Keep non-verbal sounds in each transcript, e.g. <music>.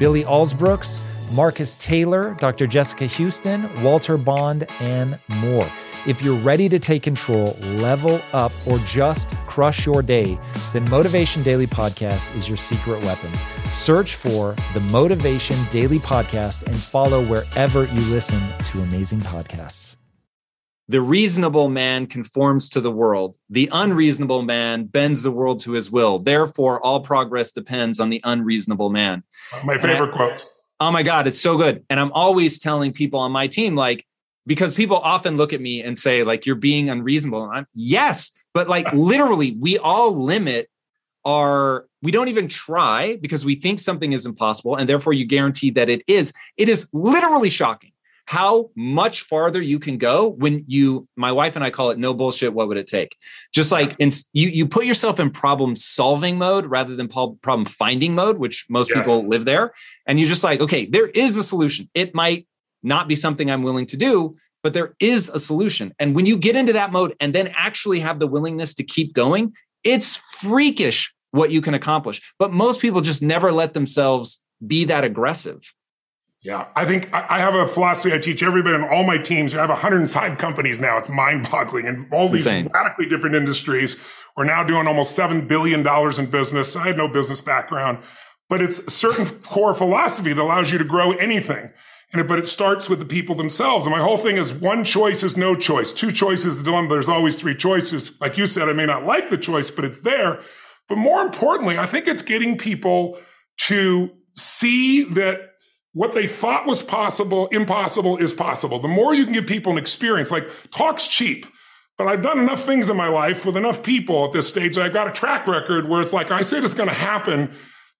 Billy Alsbrooks, Marcus Taylor, Dr. Jessica Houston, Walter Bond, and more. If you're ready to take control, level up, or just crush your day, then Motivation Daily Podcast is your secret weapon. Search for the Motivation Daily Podcast and follow wherever you listen to amazing podcasts. The reasonable man conforms to the world. The unreasonable man bends the world to his will. Therefore, all progress depends on the unreasonable man. My favorite I, quotes. Oh my God, it's so good. And I'm always telling people on my team, like, because people often look at me and say, like, you're being unreasonable. And I'm, yes, but like <laughs> literally, we all limit our, we don't even try because we think something is impossible. And therefore, you guarantee that it is. It is literally shocking how much farther you can go when you my wife and I call it no bullshit what would it take? Just like in, you you put yourself in problem solving mode rather than problem finding mode which most yes. people live there. And you're just like okay there is a solution. It might not be something I'm willing to do but there is a solution. And when you get into that mode and then actually have the willingness to keep going it's freakish what you can accomplish. But most people just never let themselves be that aggressive yeah, I think I have a philosophy I teach everybody on all my teams. I have 105 companies now. It's mind boggling. And all it's these insane. radically different industries. We're now doing almost $7 billion in business. I had no business background, but it's a certain core philosophy that allows you to grow anything. And it, but it starts with the people themselves. And my whole thing is one choice is no choice. Two choices the dilemma. There's always three choices. Like you said, I may not like the choice, but it's there. But more importantly, I think it's getting people to see that what they thought was possible, impossible is possible. The more you can give people an experience, like talk's cheap, but I've done enough things in my life with enough people at this stage. I've got a track record where it's like, I said it's going to happen.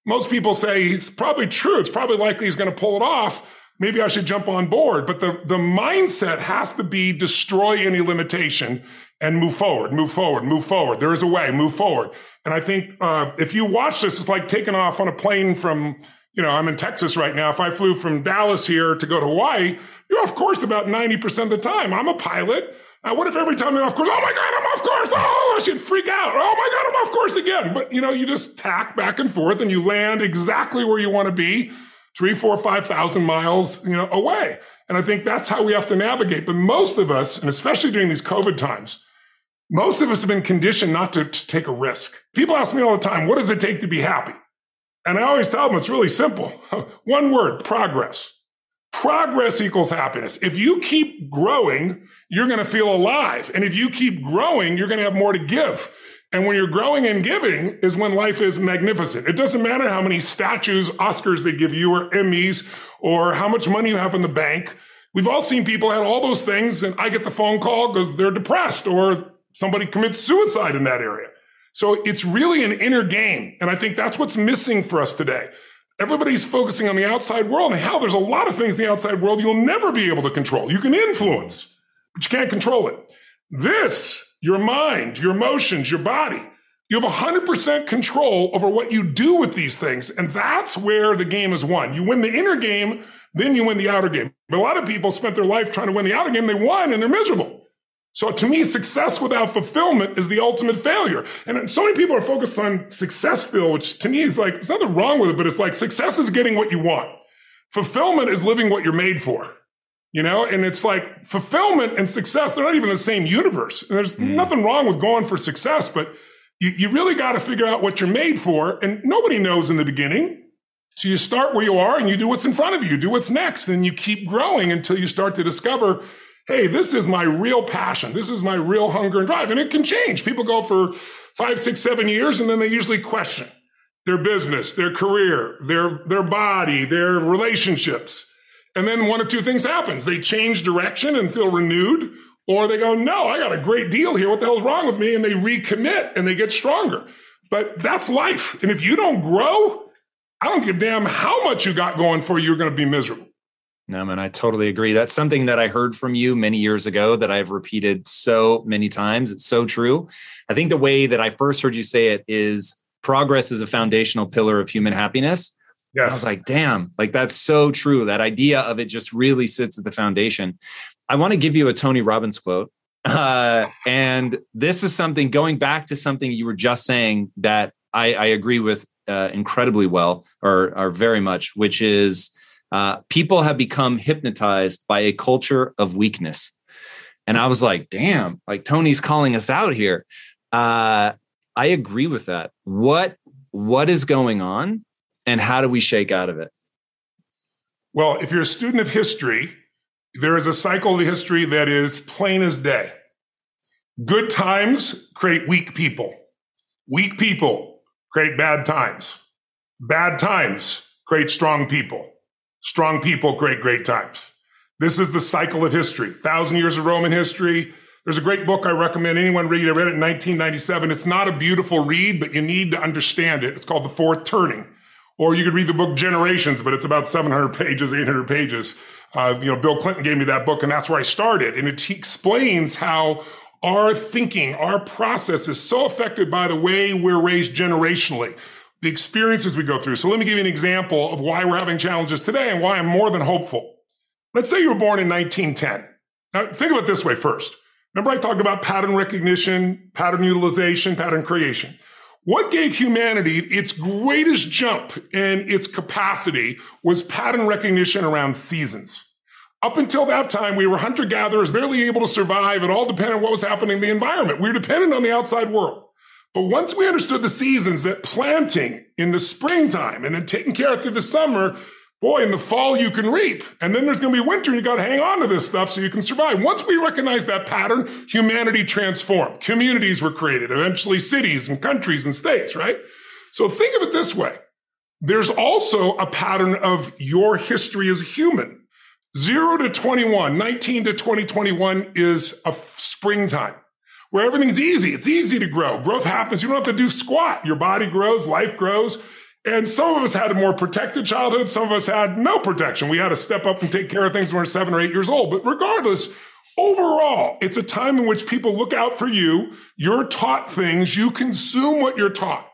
Most people say he's probably true. It's probably likely he's going to pull it off. Maybe I should jump on board. But the, the mindset has to be destroy any limitation and move forward, move forward, move forward. There is a way, move forward. And I think uh, if you watch this, it's like taking off on a plane from you know, I'm in Texas right now. If I flew from Dallas here to go to Hawaii, you're off course about 90% of the time. I'm a pilot. Now, what if every time you're off course, oh my God, I'm off course. Oh, I should freak out. Oh my God, I'm off course again. But, you know, you just tack back and forth and you land exactly where you want to be, three, four, 5,000 miles, you know, away. And I think that's how we have to navigate. But most of us, and especially during these COVID times, most of us have been conditioned not to, to take a risk. People ask me all the time, what does it take to be happy? And I always tell them it's really simple. <laughs> One word, progress. Progress equals happiness. If you keep growing, you're going to feel alive. And if you keep growing, you're going to have more to give. And when you're growing and giving is when life is magnificent. It doesn't matter how many statues, Oscars they give you, or Emmys, or how much money you have in the bank. We've all seen people had all those things, and I get the phone call because they're depressed or somebody commits suicide in that area. So it's really an inner game. And I think that's what's missing for us today. Everybody's focusing on the outside world and how there's a lot of things in the outside world you'll never be able to control. You can influence, but you can't control it. This, your mind, your emotions, your body, you have 100% control over what you do with these things. And that's where the game is won. You win the inner game, then you win the outer game. But a lot of people spent their life trying to win the outer game. They won and they're miserable. So to me, success without fulfillment is the ultimate failure. And so many people are focused on success still, which to me is like, there's nothing wrong with it, but it's like success is getting what you want. Fulfillment is living what you're made for. You know, and it's like fulfillment and success, they're not even the same universe. And there's mm. nothing wrong with going for success, but you, you really got to figure out what you're made for. And nobody knows in the beginning. So you start where you are and you do what's in front of you, you do what's next, and you keep growing until you start to discover hey, this is my real passion. This is my real hunger and drive. And it can change. People go for five, six, seven years, and then they usually question their business, their career, their, their body, their relationships. And then one of two things happens. They change direction and feel renewed, or they go, no, I got a great deal here. What the hell's wrong with me? And they recommit and they get stronger. But that's life. And if you don't grow, I don't give a damn how much you got going for you, you're going to be miserable. No, man, I totally agree. That's something that I heard from you many years ago that I've repeated so many times. It's so true. I think the way that I first heard you say it is progress is a foundational pillar of human happiness. Yes. I was like, damn, like that's so true. That idea of it just really sits at the foundation. I want to give you a Tony Robbins quote. Uh, and this is something going back to something you were just saying that I, I agree with uh, incredibly well or, or very much, which is uh, people have become hypnotized by a culture of weakness. And I was like, damn, like Tony's calling us out here. Uh, I agree with that. What what is going on and how do we shake out of it? Well, if you're a student of history, there is a cycle of history that is plain as day. Good times create weak people. Weak people create bad times. Bad times create strong people. Strong people great, great times. This is the cycle of history. Thousand years of Roman history. There's a great book I recommend anyone read. It, I read it in 1997. It's not a beautiful read, but you need to understand it. It's called The Fourth Turning. Or you could read the book Generations, but it's about 700 pages, 800 pages. Uh, you know, Bill Clinton gave me that book, and that's where I started. And it explains how our thinking, our process is so affected by the way we're raised generationally, the experiences we go through. So let me give you an example of why we're having challenges today and why I'm more than hopeful. Let's say you were born in 1910. Now, think it this way first. Remember, I talked about pattern recognition, pattern utilization, pattern creation. What gave humanity its greatest jump in its capacity was pattern recognition around seasons. Up until that time, we were hunter gatherers, barely able to survive. It all depended on what was happening in the environment. We were dependent on the outside world. But once we understood the seasons, that planting in the springtime and then taking care of through the summer boy, in the fall you can reap. And then there's going to be winter and you got to hang on to this stuff so you can survive. Once we recognize that pattern, humanity transformed. Communities were created, eventually cities and countries and states, right? So think of it this way. There's also a pattern of your history as a human. Zero to 21, 19 to 2021 is a springtime where everything's easy. It's easy to grow. Growth happens. You don't have to do squat. Your body grows, life grows. And some of us had a more protected childhood. Some of us had no protection. We had to step up and take care of things when we are seven or eight years old. But regardless, overall, it's a time in which people look out for you. You're taught things. You consume what you're taught.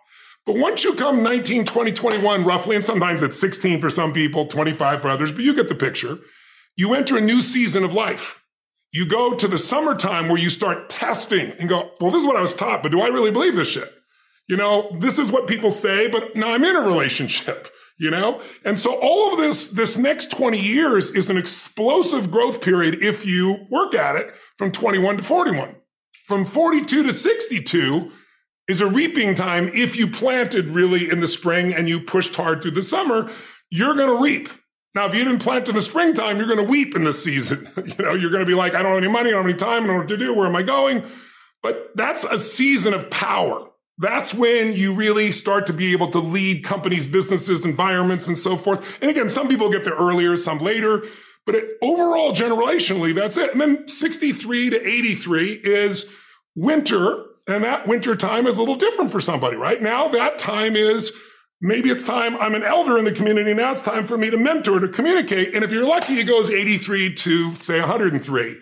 But once you come 19, 20, 21, roughly, and sometimes it's 16 for some people, 25 for others, but you get the picture. You enter a new season of life. You go to the summertime where you start testing and go, well, this is what I was taught, but do I really believe this shit? You know, this is what people say, but now I'm in a relationship, <laughs> you know? And so all of this, this next 20 years is an explosive growth period if you work at it from 21 to 41. From 42 to 62 is a reaping time if you planted really in the spring and you pushed hard through the summer, you're going to reap. Now, if you didn't plant in the springtime, you're going to weep in the season. <laughs> you know, you're going to be like, I don't have any money, I don't have any time, I don't know what to do, where am I going? But that's a season of power that's when you really start to be able to lead companies, businesses, environments, and so forth. And again, some people get there earlier, some later, but it, overall, generationally, that's it. And then 63 to 83 is winter, and that winter time is a little different for somebody. Right now, that time is maybe it's time I'm an elder in the community. Now it's time for me to mentor, to communicate. And if you're lucky, it goes 83 to say 103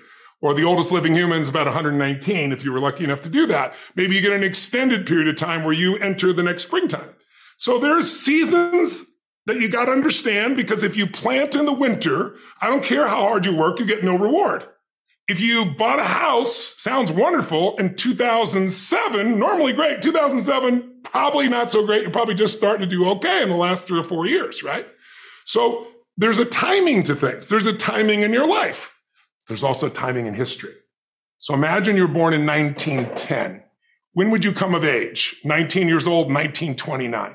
or the oldest living human is about 119 if you were lucky enough to do that. Maybe you get an extended period of time where you enter the next springtime. So there's seasons that you got to understand because if you plant in the winter, I don't care how hard you work, you get no reward. If you bought a house, sounds wonderful in 2007, normally great. 2007, probably not so great. You're probably just starting to do okay in the last three or four years, right? So there's a timing to things. There's a timing in your life. There's also timing in history. So imagine you're born in 1910. When would you come of age? 19 years old, 1929.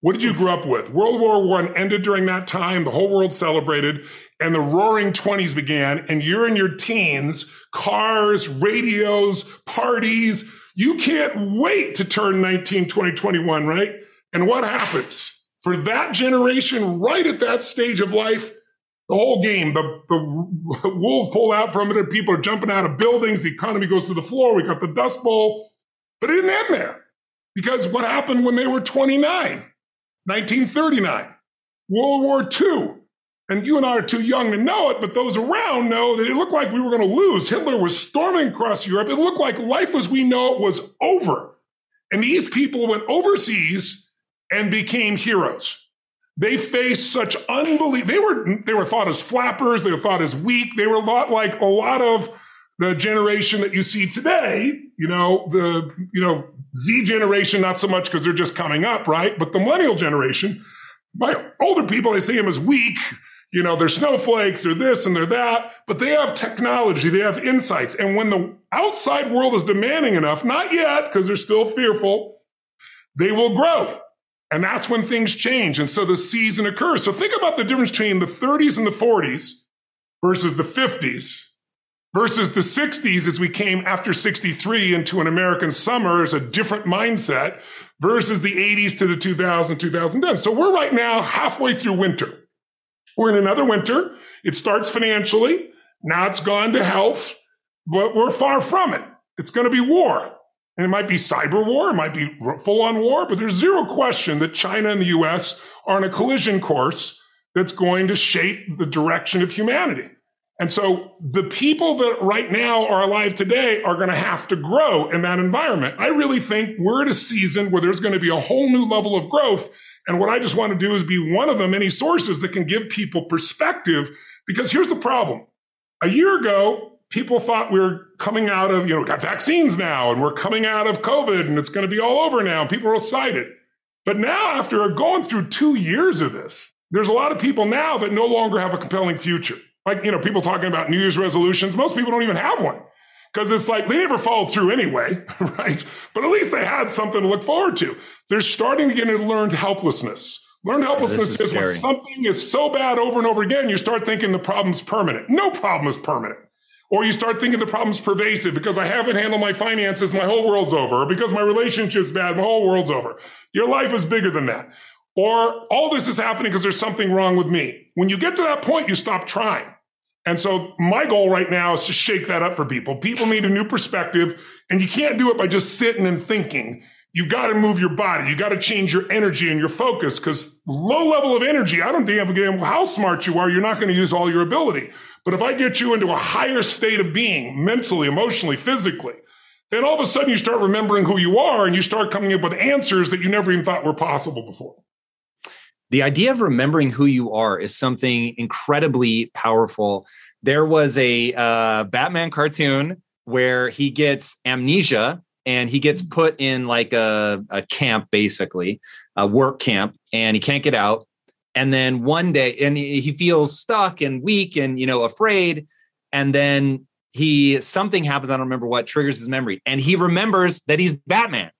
What did you grow up with? World War I ended during that time. The whole world celebrated and the roaring 20s began and you're in your teens, cars, radios, parties. You can't wait to turn 19, 20, 21, right? And what happens? For that generation, right at that stage of life, the whole game. The, the <laughs> wolves pull out from it and people are jumping out of buildings. The economy goes to the floor. We got the Dust Bowl. But it didn't end there because what happened when they were 29? 1939. World War II. And you and I are too young to know it, but those around know that it looked like we were going to lose. Hitler was storming across Europe. It looked like life as we know it was over. And these people went overseas and became heroes. They faced such unbelievable, they were, they were thought as flappers. They were thought as weak. They were a lot like a lot of the generation that you see today, you know, the, you know, Z generation, not so much because they're just coming up, right? But the millennial generation, my older people, they see them as weak. You know, they're snowflakes, they're this and they're that, but they have technology, they have insights. And when the outside world is demanding enough, not yet, because they're still fearful, they will grow. And that's when things change. And so the season occurs. So think about the difference between the 30s and the 40s versus the 50s versus the 60s as we came after 63 into an American summer as a different mindset versus the 80s to the 2000, 2010. So we're right now halfway through winter. We're in another winter. It starts financially. Now it's gone to health, but we're far from it. It's going to be war. And it might be cyber war, it might be full on war, but there's zero question that China and the US are on a collision course that's going to shape the direction of humanity. And so the people that right now are alive today are going to have to grow in that environment. I really think we're at a season where there's going to be a whole new level of growth. And what I just want to do is be one of the many sources that can give people perspective. Because here's the problem. A year ago, people thought we were coming out of, you know, got vaccines now and we're coming out of COVID and it's going to be all over now. People are excited. But now, after going through two years of this, there's a lot of people now that no longer have a compelling future. Like, you know, people talking about New Year's resolutions. Most people don't even have one because it's like they never followed through anyway, <laughs> right? But at least they had something to look forward to. They're starting to get into learned helplessness. Learned helplessness is, is when something is so bad over and over again, you start thinking the problem's permanent. No problem is permanent. Or you start thinking the problem's pervasive because I haven't handled my finances, my whole world's over. Or because my relationship's bad, my whole world's over. Your life is bigger than that. Or all this is happening because there's something wrong with me. When you get to that point, you stop trying. And so my goal right now is to shake that up for people. People need a new perspective and you can't do it by just sitting and thinking. You got to move your body. You got to change your energy and your focus because low level of energy, I don't think, damn how smart you are. You're not going to use all your ability. But if I get you into a higher state of being, mentally, emotionally, physically, then all of a sudden you start remembering who you are and you start coming up with answers that you never even thought were possible before the idea of remembering who you are is something incredibly powerful. There was a uh, Batman cartoon where he gets amnesia and he gets put in like a, a camp, basically, a work camp, and he can't get out. And then one day, and he feels stuck and weak and you know afraid. And then he something happens. I don't remember what triggers his memory, and he remembers that he's Batman.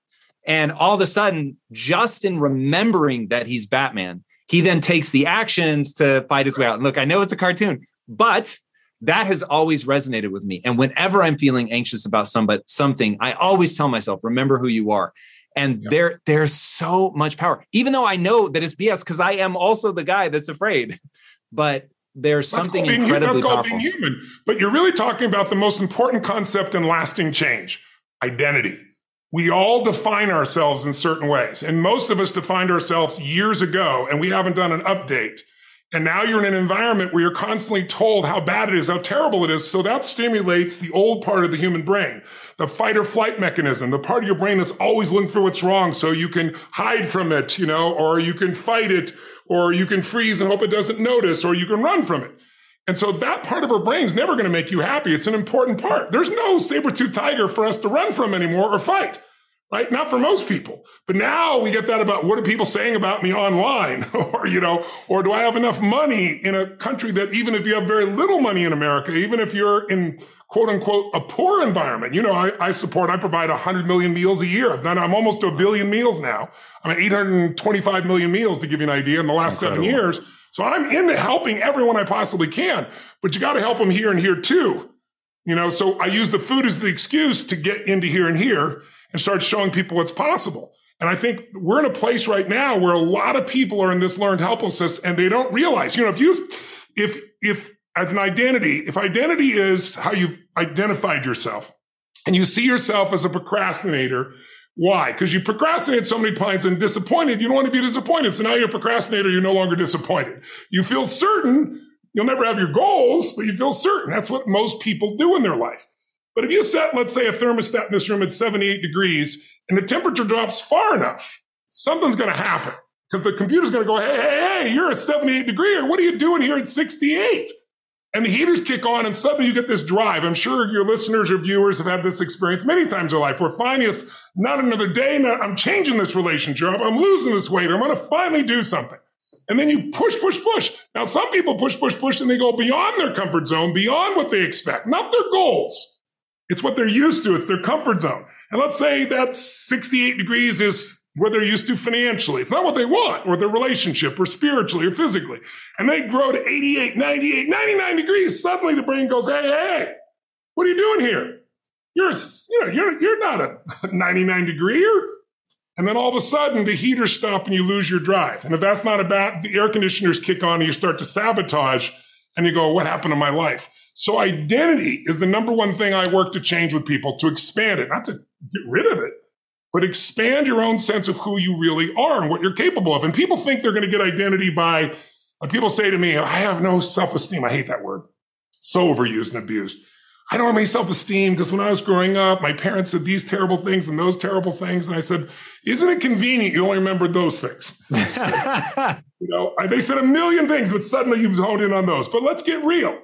And all of a sudden, just in remembering that he's Batman, he then takes the actions to fight his way out. And look, I know it's a cartoon, but that has always resonated with me. And whenever I'm feeling anxious about somebody, something, I always tell myself, remember who you are. And yeah. there, there's so much power, even though I know that it's BS because I am also the guy that's afraid. But there's that's something incredibly that's powerful. being human. But you're really talking about the most important concept in lasting change: identity. We all define ourselves in certain ways. And most of us defined ourselves years ago, and we haven't done an update. And now you're in an environment where you're constantly told how bad it is, how terrible it is. So that stimulates the old part of the human brain, the fight or flight mechanism, the part of your brain that's always looking for what's wrong. So you can hide from it, you know, or you can fight it, or you can freeze and hope it doesn't notice, or you can run from it. And so that part of our brain is never going to make you happy. It's an important part. There's no saber-tooth tiger for us to run from anymore or fight, right? Not for most people. But now we get that about what are people saying about me online? <laughs> or, you know, or do I have enough money in a country that even if you have very little money in America, even if you're in quote unquote a poor environment, you know, I, I support, I provide 100 million meals a year. Now I'm almost to a billion meals now. I'm at 825 million meals to give you an idea in the last seven years. So I'm into helping everyone I possibly can, but you got to help them here and here too. You know, so I use the food as the excuse to get into here and here and start showing people what's possible. And I think we're in a place right now where a lot of people are in this learned helplessness and they don't realize, you know, if you, if, if as an identity, if identity is how you've identified yourself and you see yourself as a procrastinator Why? Because you procrastinate so many times and disappointed. You don't want to be disappointed. So now you're a procrastinator. You're no longer disappointed. You feel certain you'll never have your goals, but you feel certain. That's what most people do in their life. But if you set, let's say, a thermostat in this room at 78 degrees and the temperature drops far enough, something's going to happen because the computer's going to go, hey, hey, hey, you're a 78 degree, or what are you doing here at 68? And the heaters kick on, and suddenly you get this drive. I'm sure your listeners or viewers have had this experience many times in life where finally it's not another day, not, I'm changing this relationship, I'm losing this weight, I'm going to finally do something. And then you push, push, push. Now, some people push, push, push, and they go beyond their comfort zone, beyond what they expect, not their goals. It's what they're used to. It's their comfort zone. And let's say that 68 degrees is where they're used to financially. It's not what they want or their relationship or spiritually or physically. And they grow to 88, 98, 99 degrees. Suddenly the brain goes, Hey, hey, what are you doing here? You're, you know, you're, you're not a <laughs> 99 degreeer. And then all of a sudden the heaters stop and you lose your drive. And if that's not about the air conditioners kick on and you start to sabotage and you go, what happened to my life? So identity is the number one thing I work to change with people, to expand it, not to get rid of it, but expand your own sense of who you really are and what you're capable of. And people think they're going to get identity by, like people say to me, I have no self-esteem. I hate that word. So overused and abused. I don't have any self-esteem because when I was growing up, my parents said these terrible things and those terrible things. And I said, isn't it convenient you only remembered those things? <laughs> <laughs> you know, they said a million things, but suddenly you honed in on those. But let's get real.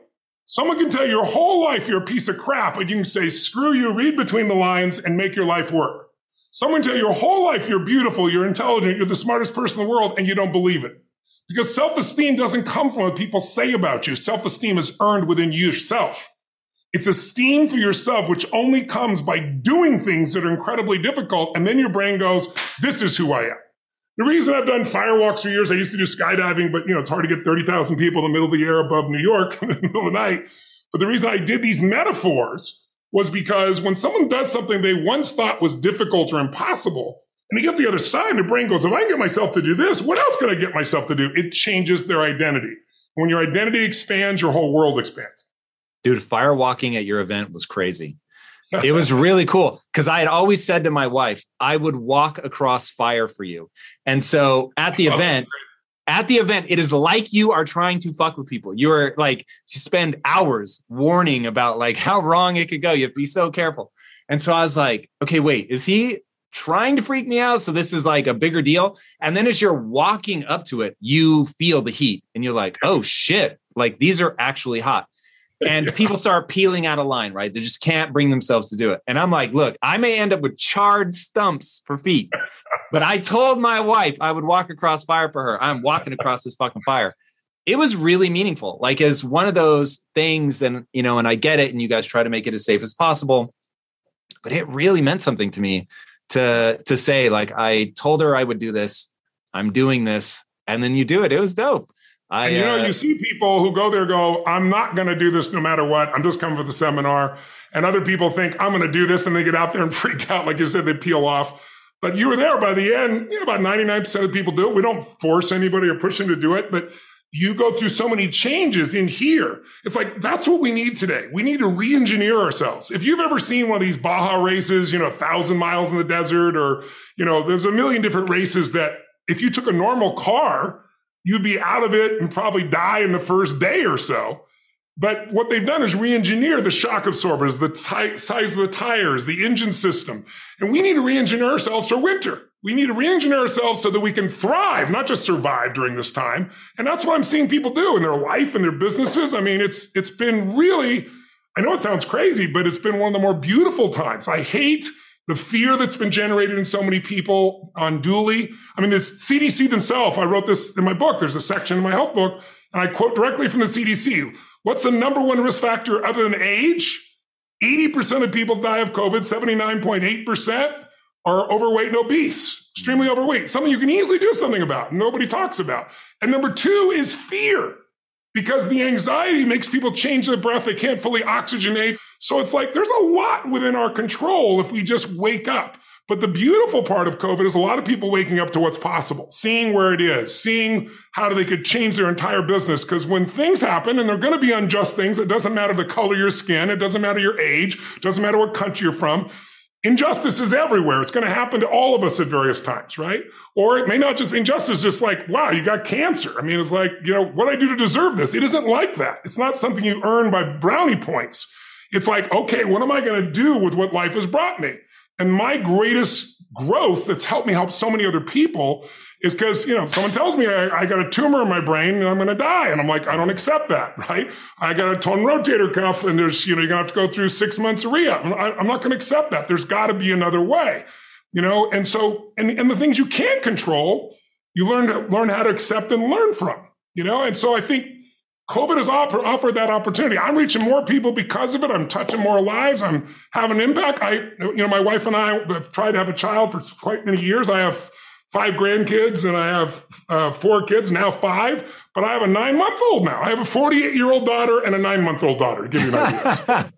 Someone can tell your whole life you're a piece of crap, but you can say, screw you, read between the lines and make your life work. Someone tell your whole life you're beautiful, you're intelligent, you're the smartest person in the world, and you don't believe it. Because self-esteem doesn't come from what people say about you. Self-esteem is earned within yourself. It's esteem for yourself, which only comes by doing things that are incredibly difficult. And then your brain goes, this is who I am. The reason I've done firewalks for years, I used to do skydiving, but you know, it's hard to get 30,000 people in the middle of the air above New York <laughs> in the middle of the night. But the reason I did these metaphors was because when someone does something they once thought was difficult or impossible, and they get the other side, their brain goes, if I can get myself to do this, what else can I get myself to do? It changes their identity. When your identity expands, your whole world expands dude, firewalking at your event was crazy. <laughs> it was really cool because I had always said to my wife, I would walk across fire for you. And so at the oh, event, at the event, it is like you are trying to fuck with people. You are like, you spend hours warning about like how wrong it could go. You have to be so careful. And so I was like, okay, wait, is he trying to freak me out? So this is like a bigger deal. And then as you're walking up to it, you feel the heat and you're like, oh shit, like these are actually hot and people start peeling out of line, right? They just can't bring themselves to do it. And I'm like, look, I may end up with charred stumps for feet, but I told my wife I would walk across fire for her. I'm walking across this fucking fire. It was really meaningful, like as one of those things, and you know, and I get it, and you guys try to make it as safe as possible, but it really meant something to me to to say, like, I told her I would do this, I'm doing this, and then you do it. It was dope. I, and you know, uh, you see people who go there go, I'm not going to do this no matter what. I'm just coming for the seminar. And other people think I'm going to do this and they get out there and <laughs> freak out. Like you said, they peel off. But you were there by the end. You know, about 99% of people do it. We don't force anybody or push them to do it, but you go through so many changes in here. It's like, that's what we need today. We need to re-engineer ourselves. If you've ever seen one of these Baja races, you know, a thousand miles in the desert or, you know, there's a million different races that if you took a normal car you'd be out of it and probably die in the first day or so. But what they've done is re-engineer the shock absorbers, the t- size of the tires, the engine system. And we need to re-engineer ourselves for winter. We need to re-engineer ourselves so that we can thrive, not just survive during this time. And that's what I'm seeing people do in their life and their businesses. I mean, it's, it's been really, I know it sounds crazy, but it's been one of the more beautiful times. I hate the fear that's been generated in so many people unduly. I mean, this CDC themselves, I wrote this in my book. There's a section in my health book, and I quote directly from the CDC. What's the number one risk factor other than age? 80% of people die of COVID, 79.8% are overweight and obese, extremely overweight, something you can easily do something about, nobody talks about. And number two is fear because the anxiety makes people change their breath. They can't fully oxygenate. So it's like there's a lot within our control if we just wake up. But the beautiful part of COVID is a lot of people waking up to what's possible, seeing where it is, seeing how they could change their entire business. Because when things happen, and they're going to be unjust things, it doesn't matter the color of your skin, it doesn't matter your age, it doesn't matter what country you're from. injustice is everywhere. It's going to happen to all of us at various times, right? Or it may not just injustice, just like, wow, you got cancer. I mean, it's like, you know, what I do to deserve this? It isn't like that. It's not something you earn by brownie points. It's like, okay, what am I going to do with what life has brought me? And my greatest growth that's helped me help so many other people is because, you know, someone tells me I, I, got a tumor in my brain and I'm going to die. And I'm like, I don't accept that, <laughs> right? I got a torn rotator cuff and there's, you know, you're going to have to go through six months of rehab. I, I'm not going to accept that. There's got to be another way, you know? And so, and, and the things you can't control, you learn to learn how to accept and learn from, you know? And so I think COVID has offer, offered that opportunity. I'm reaching more people because of it. I'm touching more lives. I'm having an impact. I, you know, my wife and I have tried to have a child for quite many years. I have five grandkids and I have uh, four kids, now five, but I have a nine month old now. I have a 48 year old daughter and a nine month old daughter, to give you an idea.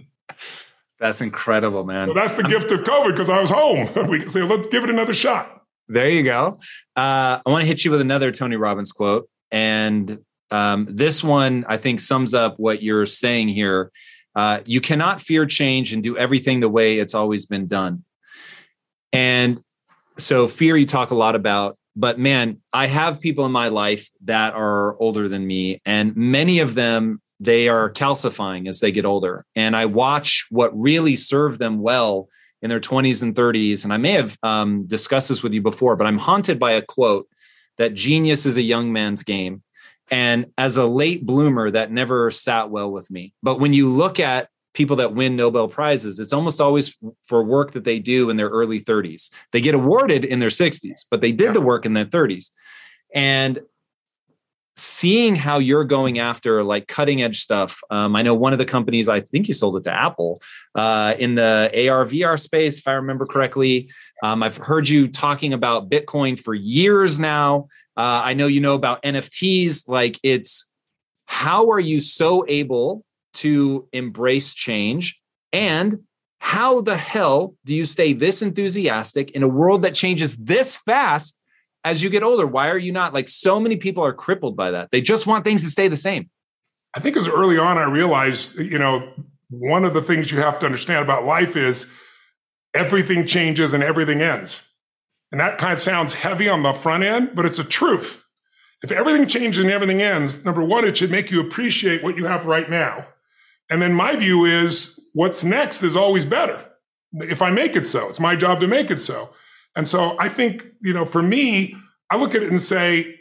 <laughs> that's incredible, man. So that's the gift of COVID because I was home. <laughs> we can say, let's give it another shot. There you go. Uh, I want to hit you with another Tony Robbins quote. And um, this one, I think, sums up what you're saying here. Uh, you cannot fear change and do everything the way it's always been done. And so fear you talk a lot about but man i have people in my life that are older than me and many of them they are calcifying as they get older and i watch what really served them well in their 20s and 30s and i may have um, discussed this with you before but i'm haunted by a quote that genius is a young man's game and as a late bloomer that never sat well with me but when you look at people that win Nobel Prizes, it's almost always for work that they do in their early 30s. They get awarded in their 60s, but they did the work in their 30s. And seeing how you're going after like cutting edge stuff. Um, I know one of the companies, I think you sold it to Apple uh, in the AR VR space, if I remember correctly. Um, I've heard you talking about Bitcoin for years now. Uh, I know you know about NFTs. Like it's, how are you so able to embrace change? And how the hell do you stay this enthusiastic in a world that changes this fast as you get older? Why are you not? Like so many people are crippled by that. They just want things to stay the same. I think as early on, I realized, you know, one of the things you have to understand about life is everything changes and everything ends. And that kind of sounds heavy on the front end, but it's a truth. If everything changes and everything ends, number one, it should make you appreciate what you have right now. And then my view is what's next is always better. If I make it so, it's my job to make it so. And so I think, you know, for me, I look at it and say,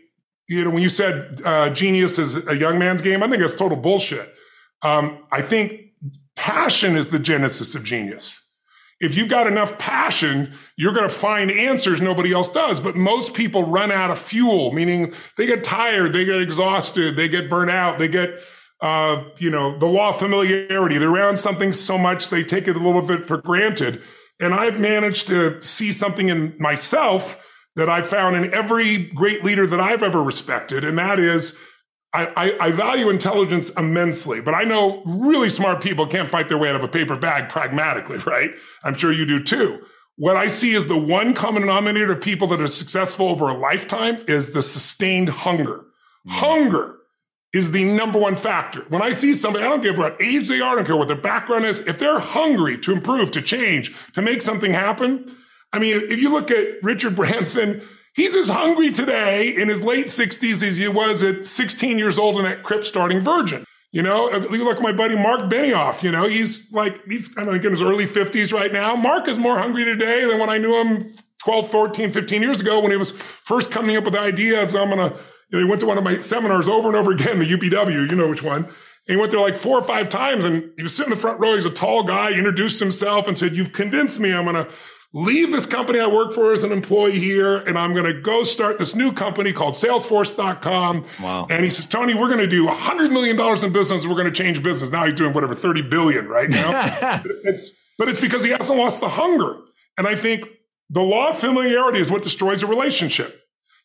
you know, when you said uh, genius is a young man's game, I think that's total bullshit. Um, I think passion is the genesis of genius. If you've got enough passion, you're going to find answers nobody else does. But most people run out of fuel, meaning they get tired, they get exhausted, they get burnt out, they get uh, you know, the law of familiarity. They're around something so much they take it a little bit for granted. And I've managed to see something in myself that I found in every great leader that I've ever respected. And that is, I, I, I, value intelligence immensely, but I know really smart people can't fight their way out of a paper bag pragmatically, <laughs> right? I'm sure you do too. What I see is the one common denominator of people that are successful over a lifetime is the sustained hunger. Mm-hmm. Hunger is the number one factor. When I see somebody, I don't care what age they are, I don't care what their background is, if they're hungry to improve, to change, to make something happen. I mean, if you look at Richard Branson, he's as hungry today in his late 60s as he was at 16 years old and that crypt starting Virgin. You know, uh, you look at my buddy Mark Benioff, you know, he's like, he's kind of like in his early 50s right now. Mark is more hungry today than when I knew him 12, 14, 15 years ago when he was first coming up with the idea of, I'm going to you know, he went to one of my seminars over and over again, the UPW, you know which one. And he went there like four or five times and he was sitting in the front row. He's a tall guy, he introduced himself and said, You've convinced me I'm going to leave this company I work for as an employee here and I'm going to go start this new company called salesforce.com. Wow. And he says, Tony, we're going to do $100 million in business. We're going to change business. Now he's doing whatever, 30 billion right now. <laughs> it's, but it's because he hasn't lost the hunger. And I think the law of familiarity is what destroys a relationship.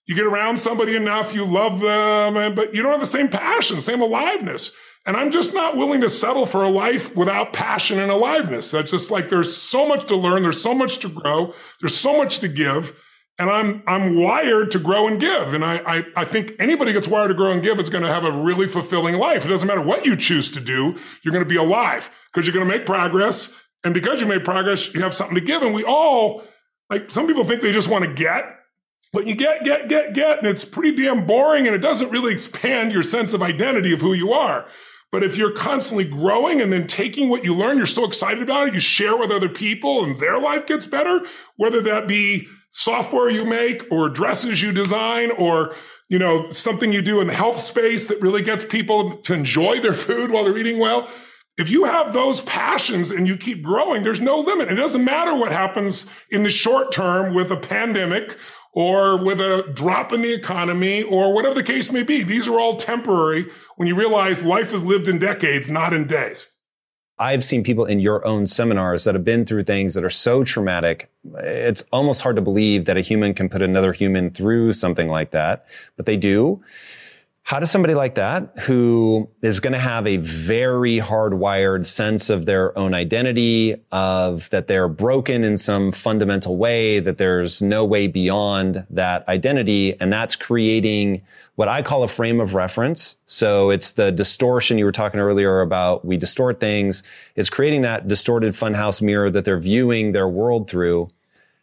You get around somebody enough, you love them, but you don't have the same passion, same aliveness. And I'm just not willing to settle for a life without passion and aliveness. That's just like there's so much to learn, there's so much to grow, there's so much to give. And I'm I'm wired to grow and give. And I, I, I think anybody gets wired to grow and give is going to have a really fulfilling life. It doesn't matter what you choose to do, you're going to be alive because you're going to make progress And because you made progress, you have something to give. And we all, like some people think they just want to get, but you get, get, get, get, and it's pretty damn boring and it doesn't really expand your sense of identity of who you are. But if you're constantly growing and then taking what you learn, you're so excited about it, you share with other people and their life gets better, whether that be software you make or dresses you design or you know something you do in the health space that really gets people to enjoy their food while they're eating well if you have those passions and you keep growing there's no limit. It doesn't matter what happens in the short term with a pandemic or with a drop in the economy or whatever the case may be these are all temporary when you realize life is lived in decades not in days I've seen people in your own seminars that have been through things that are so traumatic. It's almost hard to believe that a human can put another human through something like that, but they do. How does somebody like that, who is going to have a very hardwired sense of their own identity, of that they're broken in some fundamental way, that there's no way beyond that identity, and that's creating what I call a frame of reference. So it's the distortion you were talking earlier about. We distort things. It's creating that distorted funhouse mirror that they're viewing their world through.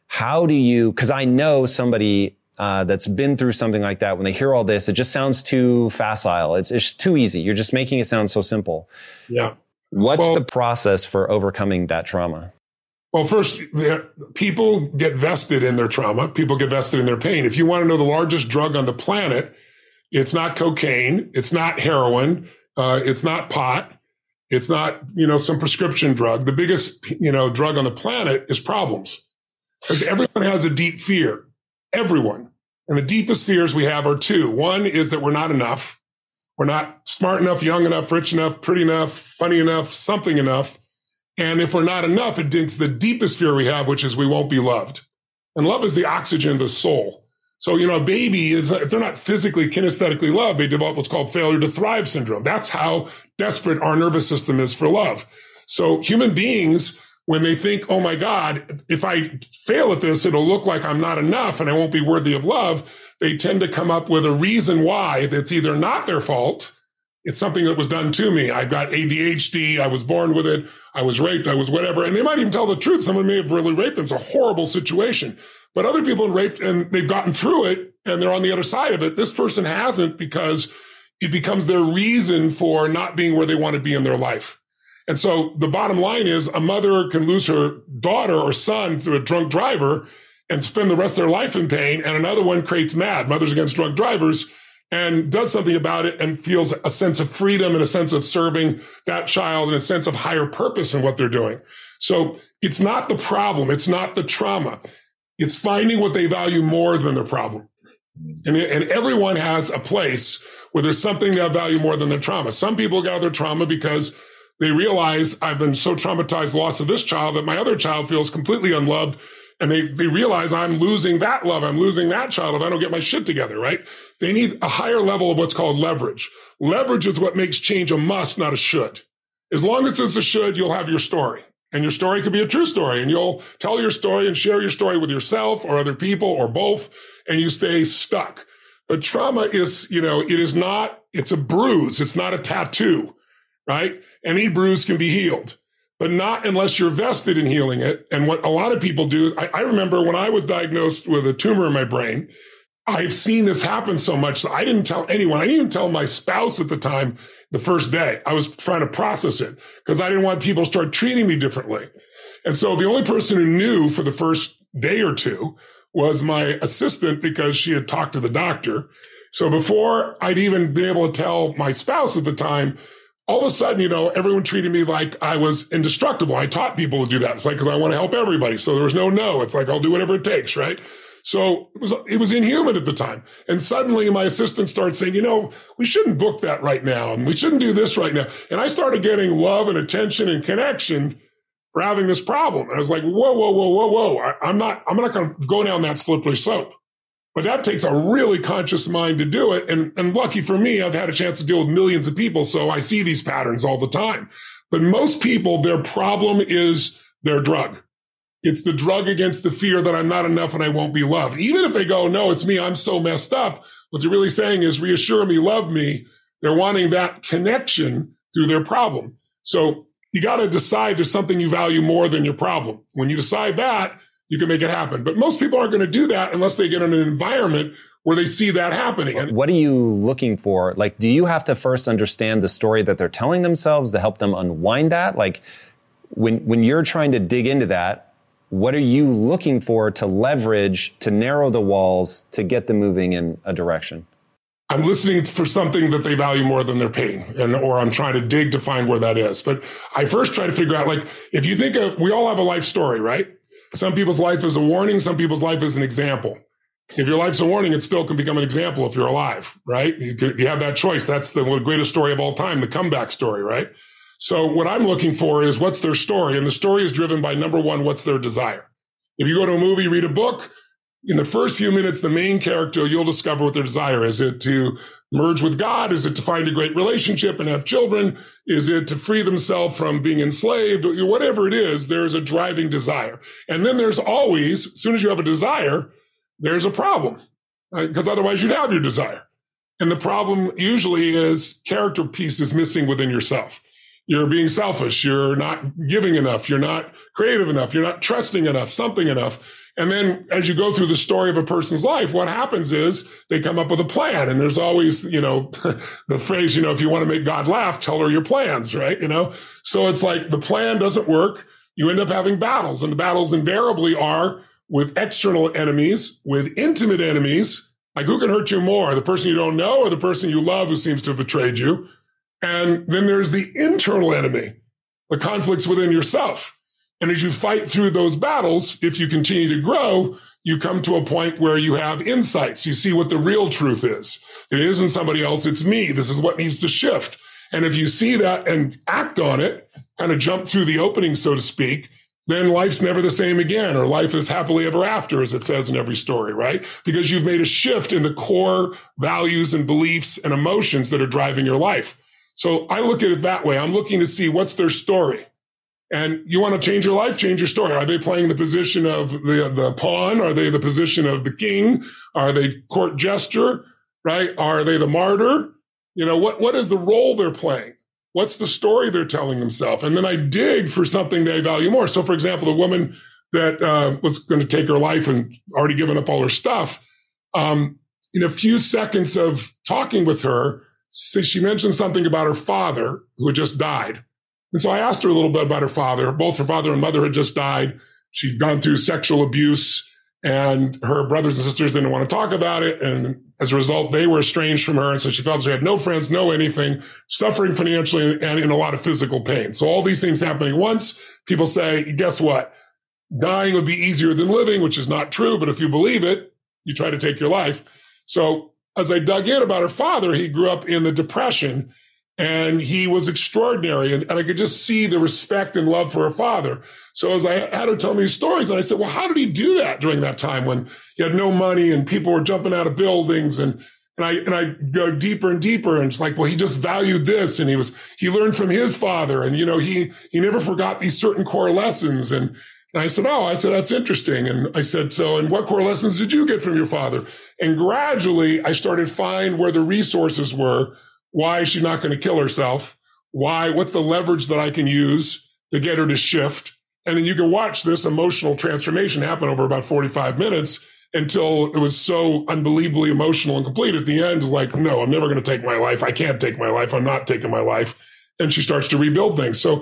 How do you, cause I know somebody uh, that's been through something like that, when they hear all this, it just sounds too facile. It's, it's too easy. You're just making it sound so simple. Yeah. What's well, the process for overcoming that trauma? Well, first, people get vested in their trauma. People get vested in their pain. If you want to know the largest drug on the planet, it's not cocaine. It's not heroin. Uh, it's not pot. It's not, you know, some prescription drug. The biggest, you know, drug on the planet is problems because everyone has a deep fear. Everyone. And the deepest fears we have are two. One is that we're not enough. We're not smart enough, young enough, rich enough, pretty enough, funny enough, something enough. And if we're not enough, it's the deepest fear we have, which is we won't be loved. And love is the oxygen of the soul. So, you know, a baby is, if they're not physically kinesthetically loved, they develop what's called failure to thrive syndrome. That's how desperate our nervous system is for love. So human beings, when they think, oh my God, if I fail at this, it'll look like I'm not enough and I won't be worthy of love. They tend to come up with a reason why that's either not their fault. It's something that was done to me. I've got ADHD. I was born with it. I was raped. I was whatever. And they might even tell the truth. Someone may have really raped them. It's a horrible situation. But other people have raped and they've gotten through it and they're on the other side of it. This person hasn't because it becomes their reason for not being where they want to be in their life. And so the bottom line is a mother can lose her daughter or son through a drunk driver and spend the rest of their life in pain. And another one creates MADD, Mothers Against Drunk Drivers, and does something about it and feels a sense of freedom and a sense of serving that child and a sense of higher purpose in what they're doing. So it's not the problem. It's not the trauma. It's finding what they value more than the problem. And, and everyone has a place where there's something they value more than their trauma. Some people got their trauma because they realize I've been so traumatized loss of this child that my other child feels completely unloved. And they, they realize I'm losing that love. I'm losing that child if I don't get my shit together, right? They need a higher level of what's called leverage. Leverage is what makes change a must, not a should. As long as it's a should, you'll have your story. And your story could be a true story and you'll tell your story and share your story with yourself or other people or both. And you stay stuck. But trauma is, you know, it is not, it's a bruise. It's not a tattoo, right? Any bruise can be healed, but not unless you're vested in healing it. And what a lot of people do, I, I remember when I was diagnosed with a tumor in my brain, I've seen this happen so much. That I didn't tell anyone. I didn't even tell my spouse at the time the first day. I was trying to process it because I didn't want people to start treating me differently. And so the only person who knew for the first day or two was my assistant because she had talked to the doctor. So before I'd even been able to tell my spouse at the time, all of a sudden, you know, everyone treated me like I was indestructible. I taught people to do that. It's like, cause I want to help everybody. So there was no no. It's like, I'll do whatever it takes. Right. So it was, it was inhuman at the time. And suddenly my assistant starts saying, you know, we shouldn't book that right now. And we shouldn't do this right now. And I started getting love and attention and connection for having this problem. And I was like, whoa, whoa, whoa, whoa, whoa. I, am not, I'm not going to go down that slippery slope. But that takes a really conscious mind to do it. And, and lucky for me, I've had a chance to deal with millions of people. So I see these patterns all the time. But most people, their problem is their drug. It's the drug against the fear that I'm not enough and I won't be loved. Even if they go, no, it's me. I'm so messed up. What they're really saying is reassure me, love me. They're wanting that connection through their problem. So you got to decide there's something you value more than your problem. When you decide that, you can make it happen. But most people aren't going to do that unless they get in an environment where they see that happening. What are you looking for? Like, do you have to first understand the story that they're telling themselves to help them unwind that? Like, when when you're trying to dig into that, what are you looking for to leverage to narrow the walls to get them moving in a direction? I'm listening for something that they value more than their pain and, or I'm trying to dig to find where that is. But I first try to figure out, like, if you think of, we all have a life story, right? Some people's life is a warning. Some people's life is an example. If your life's a warning, it still can become an example if you're alive, right? You, can, you have that choice. That's the, the greatest story of all time, the comeback story, right? So what I'm looking for is what's their story? And the story is driven by number one, what's their desire? If you go to a movie, read a book, in the first few minutes, the main character, you'll discover what their desire is. It to merge with God? Is it to find a great relationship and have children? Is it to free themselves from being enslaved? Whatever it is, there's a driving desire. And then there's always, as soon as you have a desire, there's a problem because otherwise you'd have your desire. And the problem usually is character pieces missing within yourself. You're being selfish. You're not giving enough. You're not creative enough. You're not trusting enough, something enough. And then as you go through the story of a person's life, what happens is they come up with a plan. And there's always, you know, <laughs> the phrase, you know, if you want to make God laugh, tell her your plans, right? You know, so it's like the plan doesn't work. You end up having battles and the battles invariably are with external enemies, with intimate enemies. Like who can hurt you more? The person you don't know or the person you love who seems to have betrayed you? And then there's the internal enemy, the conflicts within yourself. And as you fight through those battles, if you continue to grow, you come to a point where you have insights. You see what the real truth is. It isn't somebody else. It's me. This is what needs to shift. And if you see that and act on it, kind of jump through the opening, so to speak, then life's never the same again, or life is happily ever after, as it says in every story, right? Because you've made a shift in the core values and beliefs and emotions that are driving your life. So I look at it that way. I'm looking to see what's their story. And you want to change your life, change your story. Are they playing the position of the, the pawn? Are they the position of the king? Are they court jester? Right? Are they the martyr? You know, what, what is the role they're playing? What's the story they're telling themselves? And then I dig for something they value more. So, for example, the woman that uh, was going to take her life and already given up all her stuff, um, in a few seconds of talking with her, she mentioned something about her father who had just died. And so I asked her a little bit about her father. Both her father and mother had just died. She'd gone through sexual abuse and her brothers and sisters didn't want to talk about it. And as a result, they were estranged from her. And so she felt she had no friends, no anything, suffering financially and in a lot of physical pain. So all these things happening once, people say, guess what? Dying would be easier than living, which is not true. But if you believe it, you try to take your life. So as I dug in about her father, he grew up in the depression and he was extraordinary. And, and, I could just see the respect and love for her father. So as I had her tell me stories, and I said, well, how did he do that during that time when he had no money and people were jumping out of buildings and and I and I go deeper and deeper, and it's like, well, he just valued this, and he was he learned from his father, and you know, he he never forgot these certain core lessons, and and I said, oh, I said that's interesting, and I said, so, and what core lessons did you get from your father? And gradually, I started find where the resources were why is she not going to kill herself? Why? What's the leverage that I can use to get her to shift? And then you can watch this emotional transformation happen over about 45 minutes until it was so unbelievably emotional and complete. At the end, is like, no, I'm never going to take my life. I can't take my life. I'm not taking my life. And she starts to rebuild things. So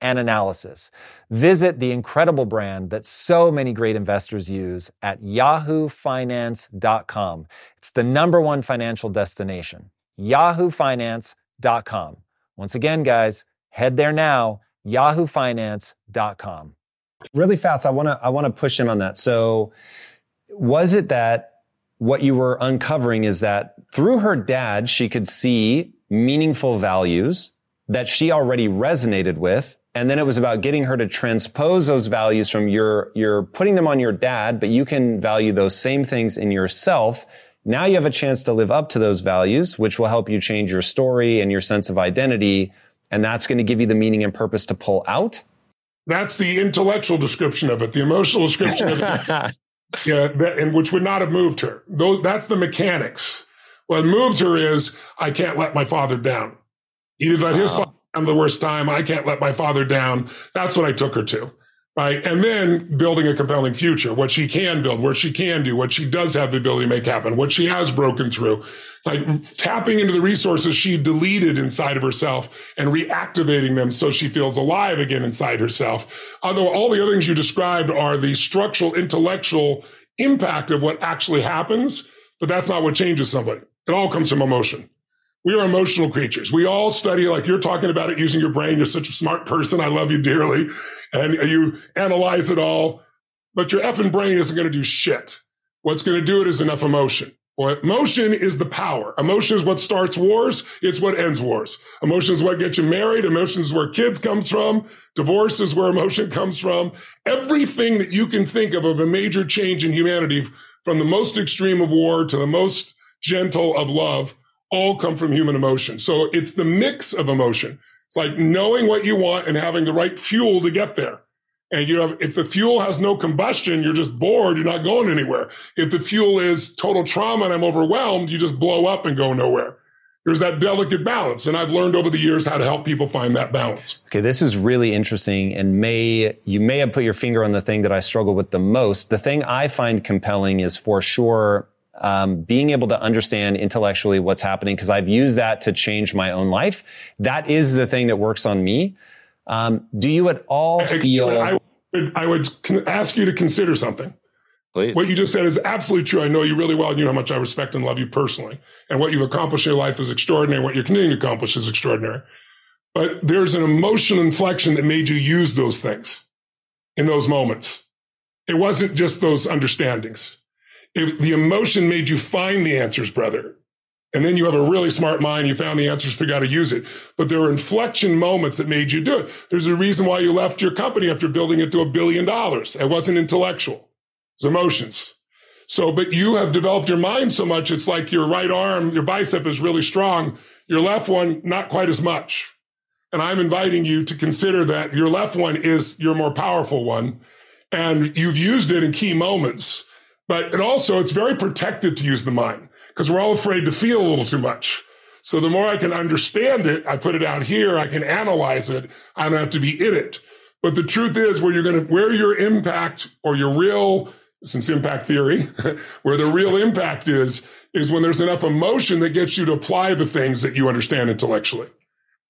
and analysis. Visit the incredible brand that so many great investors use at yahoofinance.com. It's the number one financial destination. yahoofinance.com. Once again, guys, head there now, yahoofinance.com. Really fast, I want to I want to push in on that. So, was it that what you were uncovering is that through her dad she could see meaningful values that she already resonated with and then it was about getting her to transpose those values from your you're putting them on your dad but you can value those same things in yourself now you have a chance to live up to those values, which will help you change your story and your sense of identity. And that's going to give you the meaning and purpose to pull out. That's the intellectual description of it. The emotional description of it, <laughs> yeah, that, and which would not have moved her. Those, that's the mechanics. What moves her is, I can't let my father down. He did his father down the worst time. I can't let my father down. That's what I took her to right? And then building a compelling future, what she can build, what she can do, what she does have the ability to make happen, what she has broken through, like tapping into the resources she deleted inside of herself and reactivating them so she feels alive again inside herself. Although all the other things you described are the structural, intellectual impact of what actually happens, but that's not what changes somebody. It all comes from emotion. We are emotional creatures. We all study like you're talking about it using your brain. You're such a smart person. I love you dearly. And you analyze it all, but your effing brain isn't going to do shit. What's going to do it is enough emotion. Well, emotion is the power. Emotion is what starts wars. It's what ends wars. Emotion is what gets you married. Emotion is where kids comes from. Divorce is where emotion comes from. Everything that you can think of of a major change in humanity, from the most extreme of war to the most gentle of love, all come from human emotion. So it's the mix of emotion. It's like knowing what you want and having the right fuel to get there. And you have, if the fuel has no combustion, you're just bored. You're not going anywhere. If the fuel is total trauma and I'm overwhelmed, you just blow up and go nowhere. There's that delicate balance. And I've learned over the years how to help people find that balance. Okay. This is really interesting and may, you may have put your finger on the thing that I struggle with the most. The thing I find compelling is for sure um, being able to understand intellectually what's happening because I've used that to change my own life. That is the thing that works on me. Um, do you at all feel? I would, I would ask you to consider something. Please. What you just said is absolutely true. I know you really well, and you know how much I respect and love you personally. And what you've accomplished in your life is extraordinary. What you're continuing to accomplish is extraordinary. But there's an emotional inflection that made you use those things in those moments. It wasn't just those understandings. If the emotion made you find the answers, brother, and then you have a really smart mind. You found the answers, figure out how to use it. But there were inflection moments that made you do it. There's a reason why you left your company after building it to a billion dollars. It wasn't intellectual. It was emotions. So, but you have developed your mind so much. It's like your right arm, your bicep is really strong. Your left one, not quite as much. And I'm inviting you to consider that your left one is your more powerful one. And you've used it in key moments, but it also, it's very protective to use the mind because we're all afraid to feel a little too much. So the more I can understand it, I put it out here, I can analyze it. I don't have to be in it. But the truth is where you're going to, where your impact or your real, since impact theory, <laughs> where the real impact is, is when there's enough emotion that gets you to apply the things that you understand intellectually.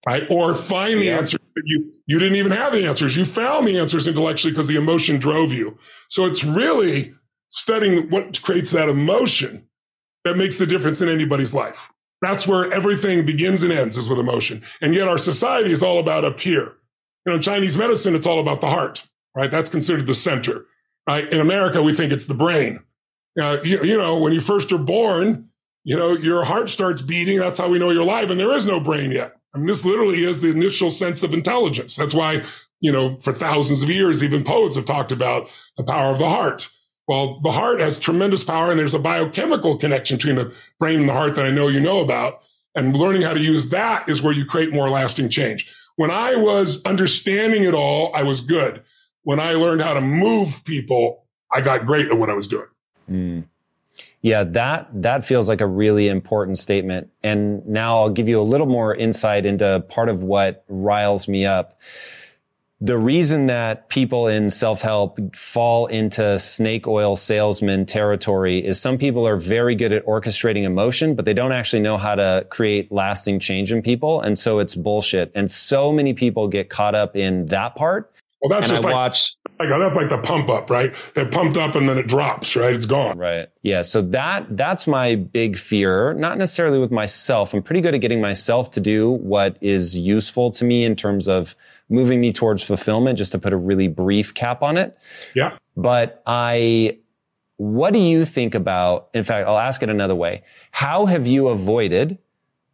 Right. Or find the yeah. answer that you, you didn't even have the answers. You found the answers intellectually because the emotion drove you. So it's really studying what creates that emotion that makes the difference in anybody's life. That's where everything begins and ends is with emotion. And yet our society is all about up here. You know, Chinese medicine, it's all about the heart, right? That's considered the center, right? In America, we think it's the brain. Uh, you, you know, when you first are born, you know, your heart starts beating. That's how we know you're alive. And there is no brain yet. I mean, this literally is the initial sense of intelligence. That's why, you know, for thousands of years, even poets have talked about the power of the heart. Well, the heart has tremendous power and there's a biochemical connection between the brain and the heart that I know you know about. And learning how to use that is where you create more lasting change. When I was understanding it all, I was good. When I learned how to move people, I got great at what I was doing. Mm. Yeah, that that feels like a really important statement. And now I'll give you a little more insight into part of what riles me up the reason that people in self-help fall into snake oil salesman territory is some people are very good at orchestrating emotion, but they don't actually know how to create lasting change in people. And so it's bullshit. And so many people get caught up in that part. Well, that's just I like, watch, like, oh, that's like the pump up, right? It pumped up and then it drops, right? It's gone. Right. Yeah. So that, that's my big fear, not necessarily with myself. I'm pretty good at getting myself to do what is useful to me in terms of moving me towards fulfillment, just to put a really brief cap on it. Yeah. But I, what do you think about, in fact, I'll ask it another way. How have you avoided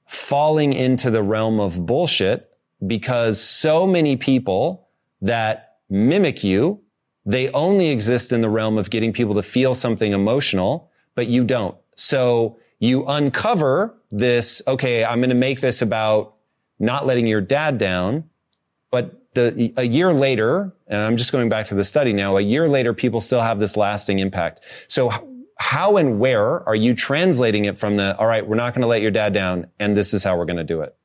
falling into the realm of bullshit because so many people that mimic you, they only exist in the realm of getting people to feel something emotional, but you don't. So you uncover this, okay, I'm going to make this about not letting your dad down. But the, a year later, and I'm just going back to the study now, a year later, people still have this lasting impact. So how and where are you translating it from the, all right, we're not going to let your dad down and this is how we're going to do it?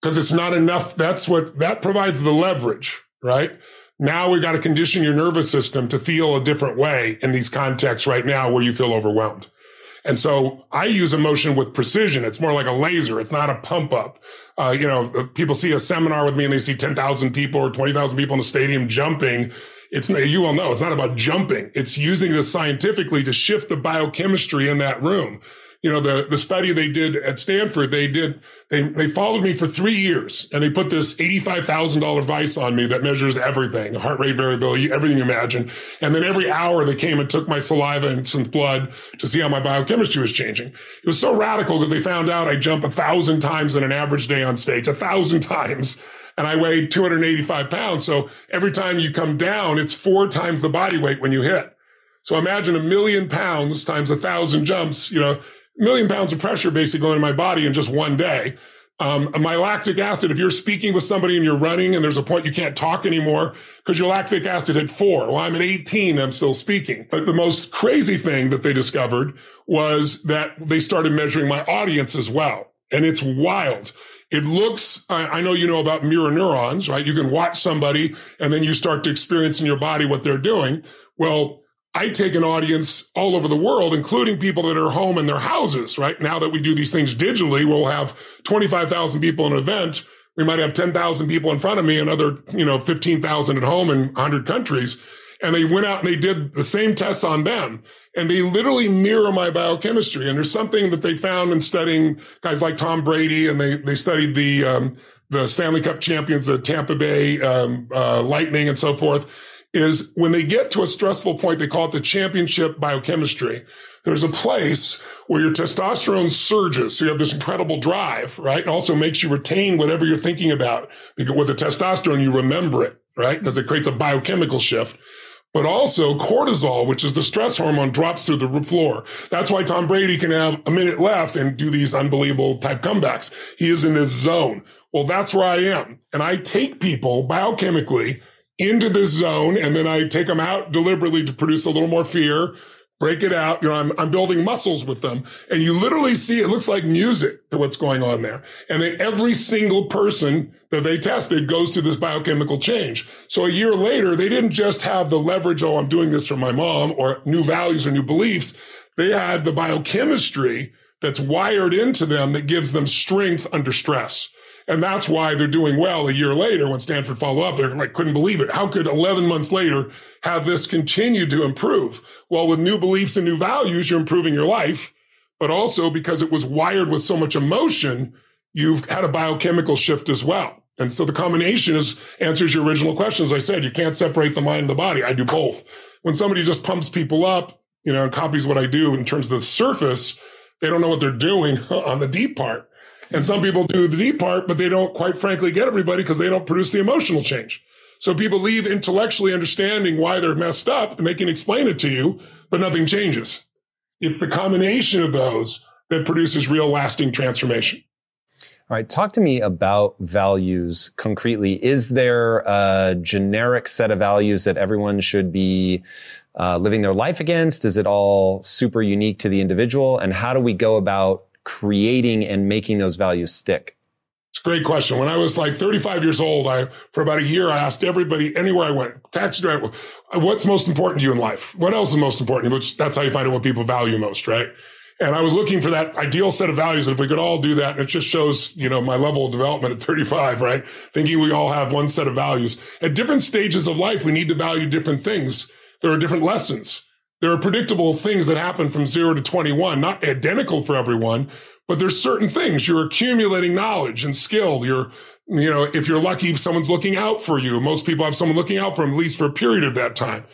Because it's not enough. That's what, that provides the leverage, right? Now we've got to condition your nervous system to feel a different way in these contexts right now where you feel overwhelmed. And so I use emotion with precision. It's more like a laser. It's not a pump up. Uh, you know, uh, people see a seminar with me and they see 10,000 people or 20,000 people in the stadium jumping. It's, you all know, it's not about jumping. It's using this scientifically to shift the biochemistry in that room. You know, the, the study they did at Stanford, they did, they, they followed me for three years and they put this $85,000 device on me that measures everything, heart rate variability, everything you imagine. And then every hour they came and took my saliva and some blood to see how my biochemistry was changing. It was so radical because they found out I jump a thousand times in an average day on stage, a thousand <laughs> times and I weigh 285 pounds. So every time you come down, it's four times the body weight when you hit. So imagine a million pounds times a thousand jumps, you know, million pounds of pressure basically going in my body in just one day. Um, my lactic acid, if you're speaking with somebody and you're running and there's a point you can't talk anymore because your lactic acid at four. Well, I'm at 18. I'm still speaking. But the most crazy thing that they discovered was that they started measuring my audience as well. And it's wild. It looks, I know you know about mirror neurons, right? You can watch somebody and then you start to experience in your body what they're doing. Well, I take an audience all over the world, including people that are home in their houses, right? Now that we do these things digitally, we'll have 25,000 people in an event. We might have 10,000 people in front of me, another, you know, 15,000 at home in 100 countries. And they went out and they did the same tests on them and they literally mirror my biochemistry. And there's something that they found in studying guys like Tom Brady, and they they studied the um, the Stanley Cup champions, the Tampa Bay um, uh, Lightning, and so forth. Is when they get to a stressful point, they call it the championship biochemistry. There's a place where your testosterone surges. So you have this incredible drive, right? And also makes you retain whatever you're thinking about. Because with the testosterone, you remember it, right? Because it creates a biochemical shift but also cortisol, which is the stress hormone, drops through the floor. That's why Tom Brady can have a minute left and do these unbelievable type comebacks. He is in this zone. Well, that's where I am. And I take people biochemically into this zone and then I take them out deliberately to produce a little more fear, break it out. You know, I'm, I'm building muscles with them and you literally see it looks like music to what's going on there. And then every single person that they tested goes through this biochemical change. So a year later, they didn't just have the leverage, oh, I'm doing this for my mom or new values or new beliefs. They had the biochemistry that's wired into them that gives them strength under stress. And that's why they're doing well a year later when Stanford followed up. They're like, couldn't believe it. How could 11 months later have this continue to improve? Well, with new beliefs and new values, you're improving your life, but also because it was wired with so much emotion, you've had a biochemical shift as well. And so the combination is answers your original question. As I said, you can't separate the mind and the body. I do both. When somebody just pumps people up, you know, and copies what I do in terms of the surface, they don't know what they're doing <laughs> on the deep part. And some people do the deep part, but they don't quite frankly get everybody because they don't produce the emotional change. So people leave intellectually understanding why they're messed up and they can explain it to you, but nothing changes. It's the combination of those that produces real lasting transformation. All right, talk to me about values concretely. Is there a generic set of values that everyone should be uh, living their life against? Is it all super unique to the individual? And how do we go about creating and making those values stick? It's a great question. When I was like 35 years old, I, for about a year, I asked everybody anywhere I went, taxi driver, uh, what's most important to you in life? What else is most important? Which that's how you find out what people value most, right? And I was looking for that ideal set of values. And if we could all do that, it just shows, you know, my level of development at 35, right? Thinking we all have one set of values. At different stages of life, we need to value different things. There are different lessons. There are predictable things that happen from zero to 21, not identical for everyone, but there's certain things. You're accumulating knowledge and skill. You're, you know, if you're lucky, if someone's looking out for you. Most people have someone looking out for them, at least for a period of that time.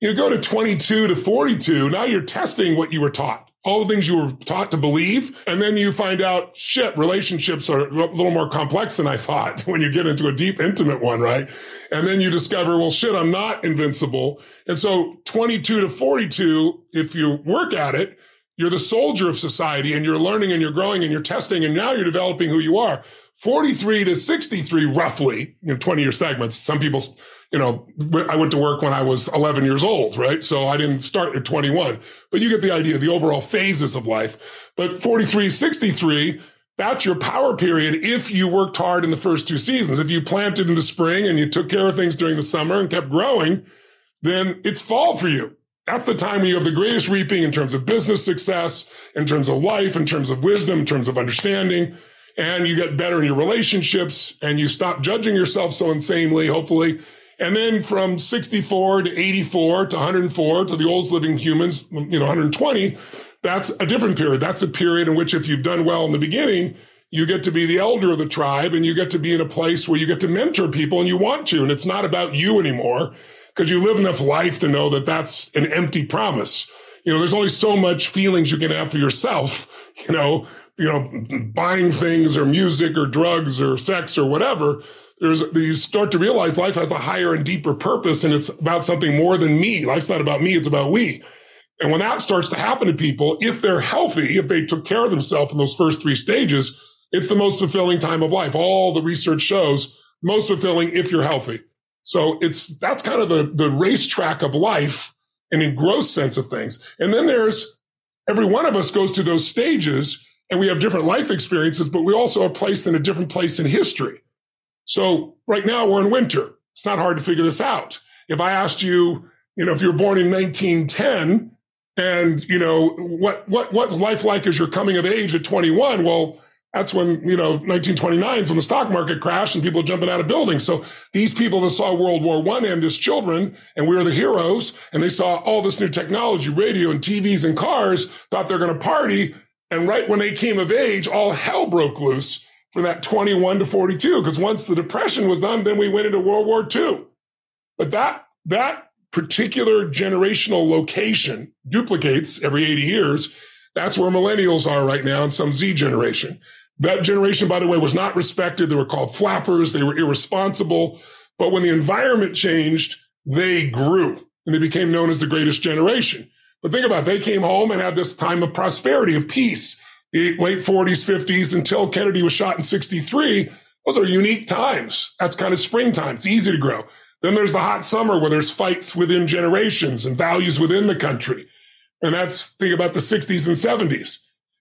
You go to 22 to 42. Now you're testing what you were taught all the things you were taught to believe. And then you find out, shit, relationships are a little more complex than I thought <laughs> when you get into a deep, intimate one, right? And then you discover, well, shit, I'm not invincible. And so 22 to 42, if you work at it, you're the soldier of society and you're learning and you're growing and you're testing and now you're developing who you are. 43 to 63, roughly, you know, 20 year segments. Some people you know, I went to work when I was 11 years old, right? So I didn't start at 21, but you get the idea, the overall phases of life. But 43, 63, that's your power period if you worked hard in the first two seasons. If you planted in the spring and you took care of things during the summer and kept growing, then it's fall for you. That's the time when you have the greatest reaping in terms of business success, in terms of life, in terms of wisdom, in terms of understanding. And you get better in your relationships and you stop judging yourself so insanely, hopefully, and then from 64 to 84 to 104 to the oldest living humans, you know, 120, that's a different period. That's a period in which if you've done well in the beginning, you get to be the elder of the tribe and you get to be in a place where you get to mentor people and you want to. And it's not about you anymore because you live enough life to know that that's an empty promise. You know, there's only so much feelings you can have for yourself, you know, you know, buying things or music or drugs or sex or whatever. There's, you start to realize life has a higher and deeper purpose and it's about something more than me. Life's not about me. It's about we. And when that starts to happen to people, if they're healthy, if they took care of themselves in those first three stages, it's the most fulfilling time of life. All the research shows most fulfilling if you're healthy. So it's, that's kind of the, the racetrack of life and in gross sense of things. And then there's every one of us goes through those stages and we have different life experiences, but we also are placed in a different place in history. So right now we're in winter. It's not hard to figure this out. If I asked you, you know, if you were born in 1910 and, you know, what, what, what's life like as you're coming of age at 21? Well, that's when, you know, 1929 is when the stock market crashed and people jumping out of buildings. So these people that saw World War One end as children and we were the heroes and they saw all this new technology, radio and TVs and cars, thought they're going to party. And right when they came of age, all hell broke loose from that 21 to 42. Because once the depression was done, then we went into World War II. But that, that particular generational location duplicates every 80 years. That's where millennials are right now and some Z generation. That generation, by the way, was not respected. They were called flappers. They were irresponsible. But when the environment changed, they grew and they became known as the greatest generation. But think about it. They came home and had this time of prosperity, of peace, late 40s, 50s until Kennedy was shot in 63. Those are unique times. That's kind of springtime. It's easy to grow. Then there's the hot summer where there's fights within generations and values within the country. And that's think about the 60s and 70s.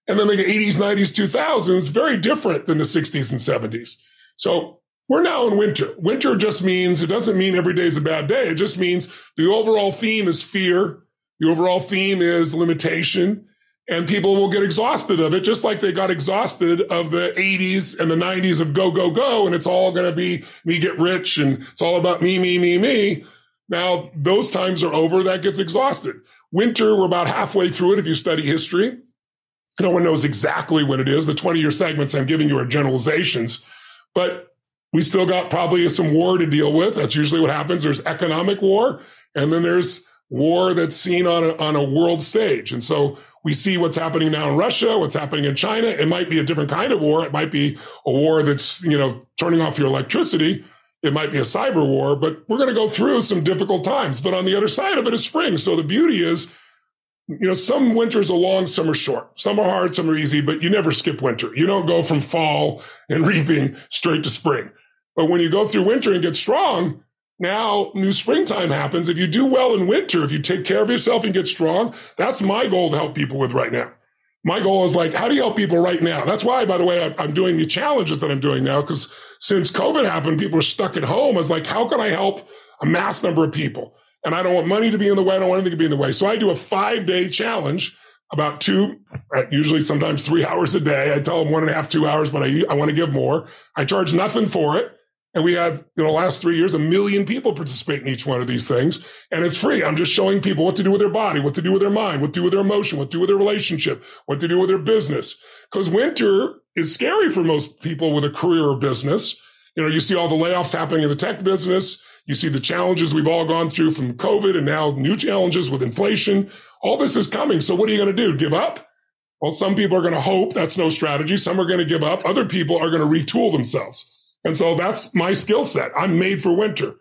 And then the 80s, 90s, 2000s, very different than the 60s and 70s. So we're now in winter. Winter just means, it doesn't mean every day is a bad day. It just means the overall theme is fear. The overall theme is limitation and people will get exhausted of it, just like they got exhausted of the 80s and the 90s of go, go, go. And it's all going to be me get rich and it's all about me, me, me, me. Now those times are over. That gets exhausted. Winter, we're about halfway through it if you study history. No one knows exactly when it is. The 20 year segments I'm giving you are generalizations, but we still got probably some war to deal with. That's usually what happens. There's economic war and then there's war that's seen on a, on a world stage. And so we see what's happening now in Russia, what's happening in China. It might be a different kind of war. It might be a war that's, you know, turning off your electricity. It might be a cyber war, but we're going to go through some difficult times. But on the other side of it is spring. So the beauty is you know, some winters are long, some are short. Some are hard, some are easy, but you never skip winter. You don't go from fall and <laughs> reaping straight to spring. But when you go through winter and get strong, now new springtime happens. If you do well in winter, if you take care of yourself and get strong, that's my goal to help people with right now. My goal is like, how do you help people right now? That's why, by the way, I'm doing the challenges that I'm doing now because since COVID happened, people are stuck at home. I was like, how can I help a mass number of people? and I don't want money to be in the way. I don't want anything to be in the way. So I do a five day challenge about two, uh, usually sometimes three <laughs> hours a day. I tell them one and a half, two hours, but I, I want to give more. I charge nothing for it. And we have, in the last three years, a million people participate in each one of these things. And it's free. I'm just showing people what to do with their body, what to do with their mind, what to do with their emotion, what to do with their relationship, what to do with their business. Because winter is scary for most people with a career or business. You know, you see all the layoffs happening in the tech business. You see the challenges we've all gone through from COVID and now new challenges with inflation. All this is coming. So what are you going to do? Give up? Well, some people are going to hope that's no strategy. Some are going to give up. Other people are going to retool themselves. And so that's my skill set. I'm made for winter.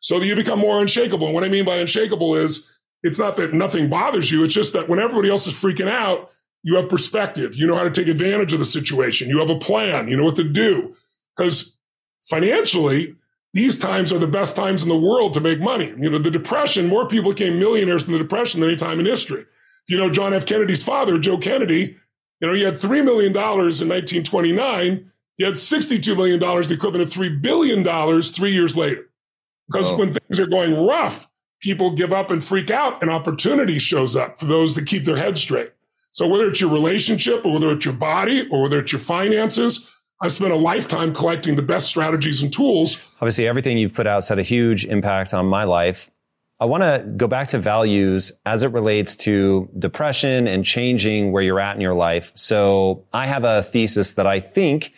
So you become more unshakable. And what I mean by unshakable is it's not that nothing bothers you. It's just that when everybody else is freaking out, you have perspective. You know how to take advantage of the situation. You have a plan. You know what to do. Because financially, these times are the best times in the world to make money. You know, the depression, more people became millionaires in the depression than any time in history. You know, John F. Kennedy's father, Joe Kennedy, you know, he had $3 million in 1929. He had $62 million, the equivalent of $3 billion three years later. Because oh. when things are going rough, people give up and freak out and opportunity shows up for those that keep their head straight. So whether it's your relationship or whether it's your body or whether it's your finances I've spent a lifetime collecting the best strategies and tools. Obviously, everything you've put out has had a huge impact on my life. I want to go back to values as it relates to depression and changing where you're at in your life. So I have a thesis that I think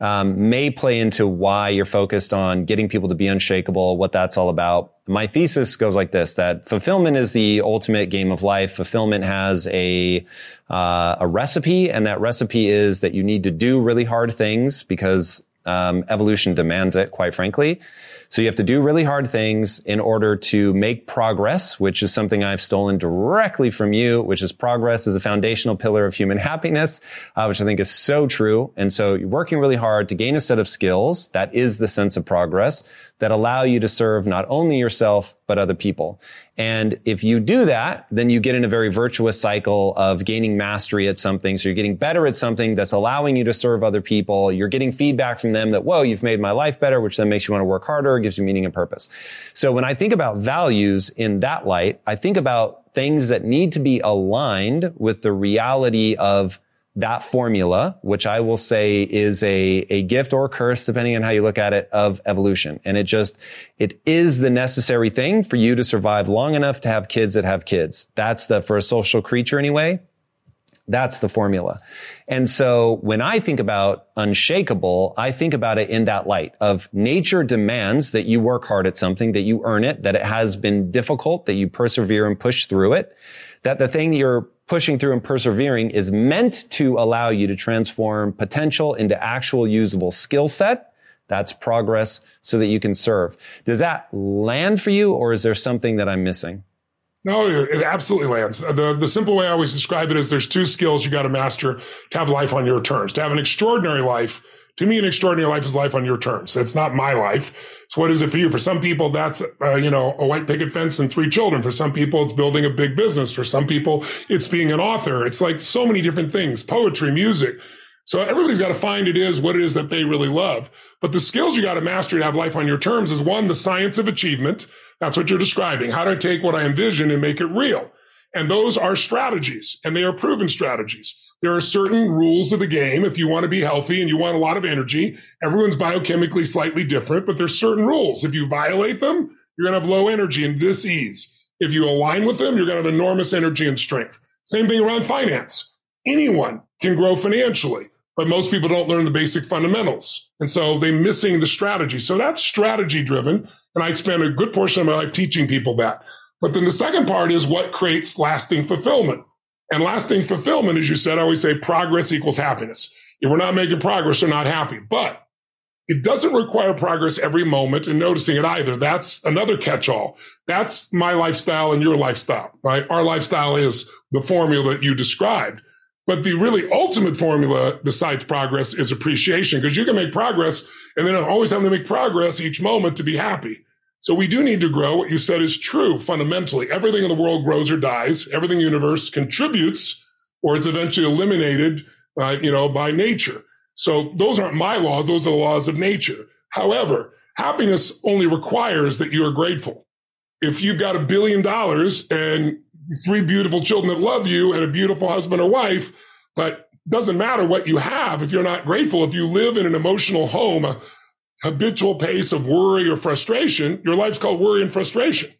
um, may play into why you're focused on getting people to be unshakable, what that's all about. My thesis goes like this: that fulfillment is the ultimate game of life. Fulfillment has a uh, a recipe, and that recipe is that you need to do really hard things because um, evolution demands it. Quite frankly. So you have to do really hard things in order to make progress, which is something I've stolen directly from you, which is progress is a foundational pillar of human happiness, uh, which I think is so true. And so you're working really hard to gain a set of skills. That is the sense of progress that allow you to serve not only yourself, but other people. And if you do that, then you get in a very virtuous cycle of gaining mastery at something. So you're getting better at something that's allowing you to serve other people. You're getting feedback from them that, whoa, you've made my life better, which then makes you want to work harder, gives you meaning and purpose. So when I think about values in that light, I think about things that need to be aligned with the reality of that formula, which I will say is a, a gift or curse, depending on how you look at it, of evolution. And it just, it is the necessary thing for you to survive long enough to have kids that have kids. That's the, for a social creature anyway, that's the formula. And so when I think about unshakable, I think about it in that light of nature demands that you work hard at something, that you earn it, that it has been difficult, that you persevere and push through it, that the thing that you're pushing through and persevering is meant to allow you to transform potential into actual usable skill set. That's progress so that you can serve. Does that land for you or is there something that I'm missing? No, it absolutely lands. Uh, the, the simple way I always describe it is there's two skills you got to master to have life on your terms. To have an extraordinary life, to me, an extraordinary life is life on your terms. It's not my life. So what is it for you? For some people, that's, uh, you know, a white picket fence and three children. For some people, it's building a big business. For some people, it's being an author. It's like so many different things, poetry, music. So everybody's got to find it is what it is that they really love. But the skills you got to master to have life on your terms is one, the science of achievement. That's what you're describing. How to take what I envision and make it real. And those are strategies and they are proven strategies. There are certain rules of the game. If you want to be healthy and you want a lot of energy, everyone's biochemically slightly different, but there's certain rules. If you violate them, you're going to have low energy and dis-ease. If you align with them, you're going to have enormous energy and strength. Same thing around finance. Anyone can grow financially, but most people don't learn the basic fundamentals. And so they're missing the strategy. So that's strategy driven. And I spend a good portion of my life teaching people that. But then the second part is what creates lasting fulfillment. And lasting fulfillment, as you said, I always say progress equals happiness. If we're not making progress, we're not happy. But it doesn't require progress every moment and noticing it either. That's another catch all. That's my lifestyle and your lifestyle, right? Our lifestyle is the formula that you described. But the really ultimate formula besides progress is appreciation because you can make progress and then always have to make progress each moment to be happy. So we do need to grow. What you said is true fundamentally. Everything in the world grows or dies. Everything in the universe contributes or it's eventually eliminated, uh, you know, by nature. So those aren't my laws. Those are the laws of nature. However, happiness only requires that you are grateful. If you've got a billion dollars and three beautiful children that love you and a beautiful husband or wife, but doesn't matter what you have if you're not grateful. If you live in an emotional home, habitual pace of worry or frustration, your life's called worry and frustration.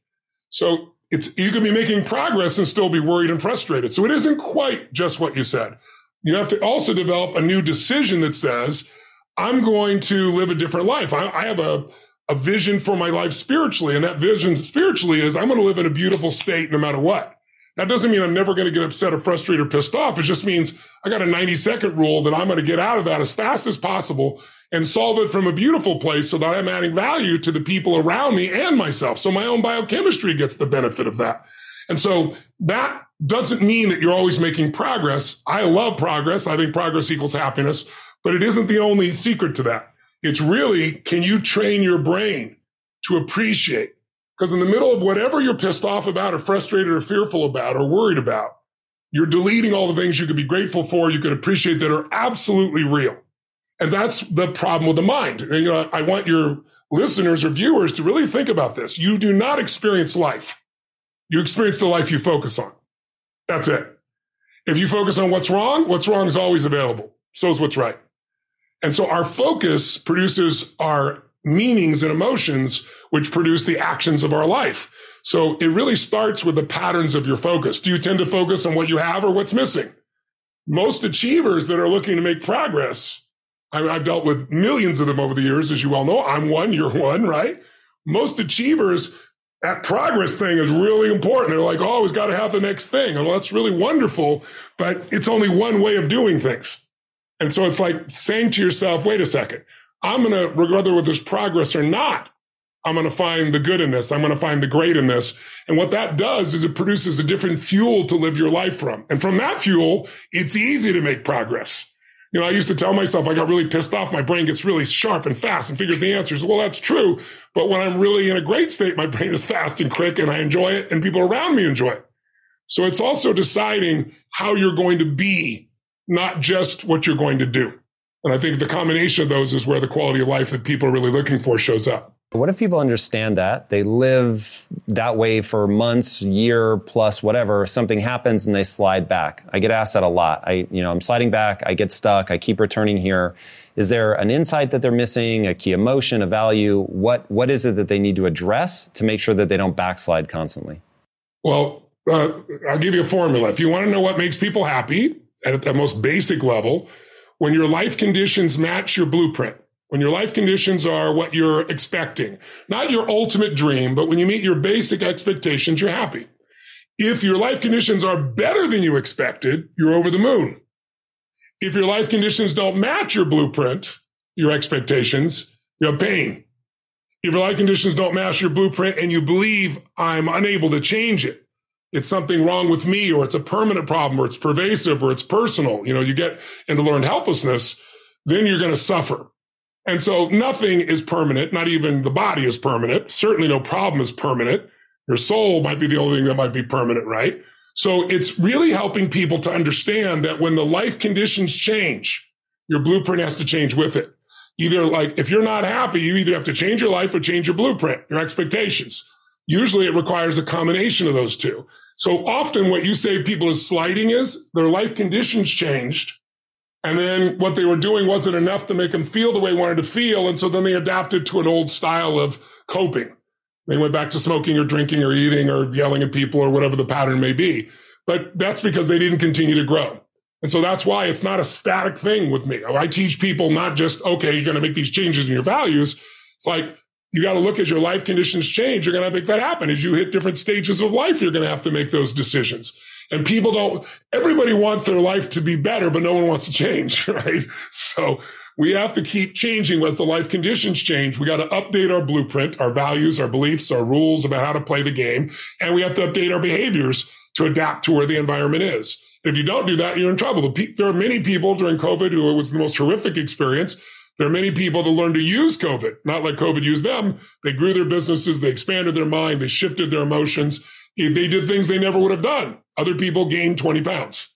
So it's, you can be making progress and still be worried and frustrated. So it isn't quite just what you said. You have to also develop a new decision that says, I'm going to live a different life. I, I have a, a vision for my life spiritually. And that vision spiritually is I'm going to live in a beautiful state no matter what. That doesn't mean I'm never going to get upset or frustrated or pissed off. It just means I got a 90 second rule that I'm going to get out of that as fast as possible and solve it from a beautiful place so that I'm adding value to the people around me and myself. So my own biochemistry gets the benefit of that. And so that doesn't mean that you're always making progress. I love progress. I think progress equals happiness, but it isn't the only secret to that. It's really, can you train your brain to appreciate? Because in the middle of whatever you're pissed off about or frustrated or fearful about or worried about, you're deleting all the things you could be grateful for, you could appreciate that are absolutely real. And that's the problem with the mind. And, you know, I want your listeners or viewers to really think about this. You do not experience life. You experience the life you focus on. That's it. If you focus on what's wrong, what's wrong is always available. So is what's right. And so our focus produces our meanings and emotions, which produce the actions of our life. So it really starts with the patterns of your focus. Do you tend to focus on what you have or what's missing? Most achievers that are looking to make progress, I, have dealt with millions of them over the years, as you well know. I'm one, you're one, right? Most achievers, that progress thing is really important. They're like, oh, we've got to have the next thing. And well, that's really wonderful, but it's only one way of doing things. And so it's like saying to yourself, wait a second, I'm going to, whether there's progress or not, I'm going to find the good in this. I'm going to find the great in this. And what that does is it produces a different fuel to live your life from. And from that fuel, it's easy to make progress. You know, I used to tell myself I got really pissed off. My brain gets really sharp and fast and figures the answers. Well, that's true. But when I'm really in a great state, my <laughs> brain is fast and quick and I enjoy it and people around me enjoy it. So it's also deciding how you're going to be, not just what you're going to do. And I think the combination of those is where the quality of life that people are really looking for shows up. What if people understand that? They live that way for months, year plus whatever. Something happens and they slide back. I get asked that a lot. I, you know, I'm sliding back, I get stuck, I keep returning here. Is there an insight that they're missing, a key emotion, a value? What what is it that they need to address to make sure that they don't backslide constantly? Well, uh, I'll give you a formula. If you want to know what makes people happy at the most basic level, when your life conditions match your blueprint, when your life conditions are what you're expecting, not your ultimate dream, but when you meet your basic expectations, you're happy. If your life conditions are better than you expected, you're over the moon. If your life conditions don't match your blueprint, your expectations, you have pain. If your life conditions don't match your blueprint and you believe I'm unable to change it, it's something wrong with me or it's a permanent problem or it's pervasive or it's personal, you know, you get into learned helplessness, then you're going to suffer. And so nothing is permanent. Not even the body is permanent. Certainly no problem is permanent. Your soul might be the only thing that might be permanent, right? So it's really helping people to understand that when the life conditions change, your blueprint has to change with it. Either like if you're not happy, you either have to change your life or change your blueprint, your expectations. Usually it requires a combination of those two. So often what you say people is sliding is their life conditions changed and then what they were doing wasn't enough to make them feel the way they wanted to feel. And so then they adapted to an old style of coping. They went back to smoking or drinking or eating or yelling at people or whatever the pattern may be. But that's because they didn't continue to grow. And so that's why it's not a static thing with me. I teach people not just, okay, you're going to make these changes in your values. It's like, you got to look as your life conditions change. You're going to make that happen. As you hit different stages of life, you're going to have to make those decisions. And people don't, everybody wants their life to be better, but no one wants to change, <laughs> right? So we have to keep changing as the life conditions change. We got to update our blueprint, our values, our beliefs, our rules about how to play the game. And we have to update our behaviors to adapt to where the environment is. If you don't do that, you're in trouble. There are many people during COVID who it was the most horrific experience. There are many people that learned to use COVID, not let COVID use them. They grew their businesses. They expanded their mind. They shifted their emotions. They did things they never would have done. Other people gain 20 pounds,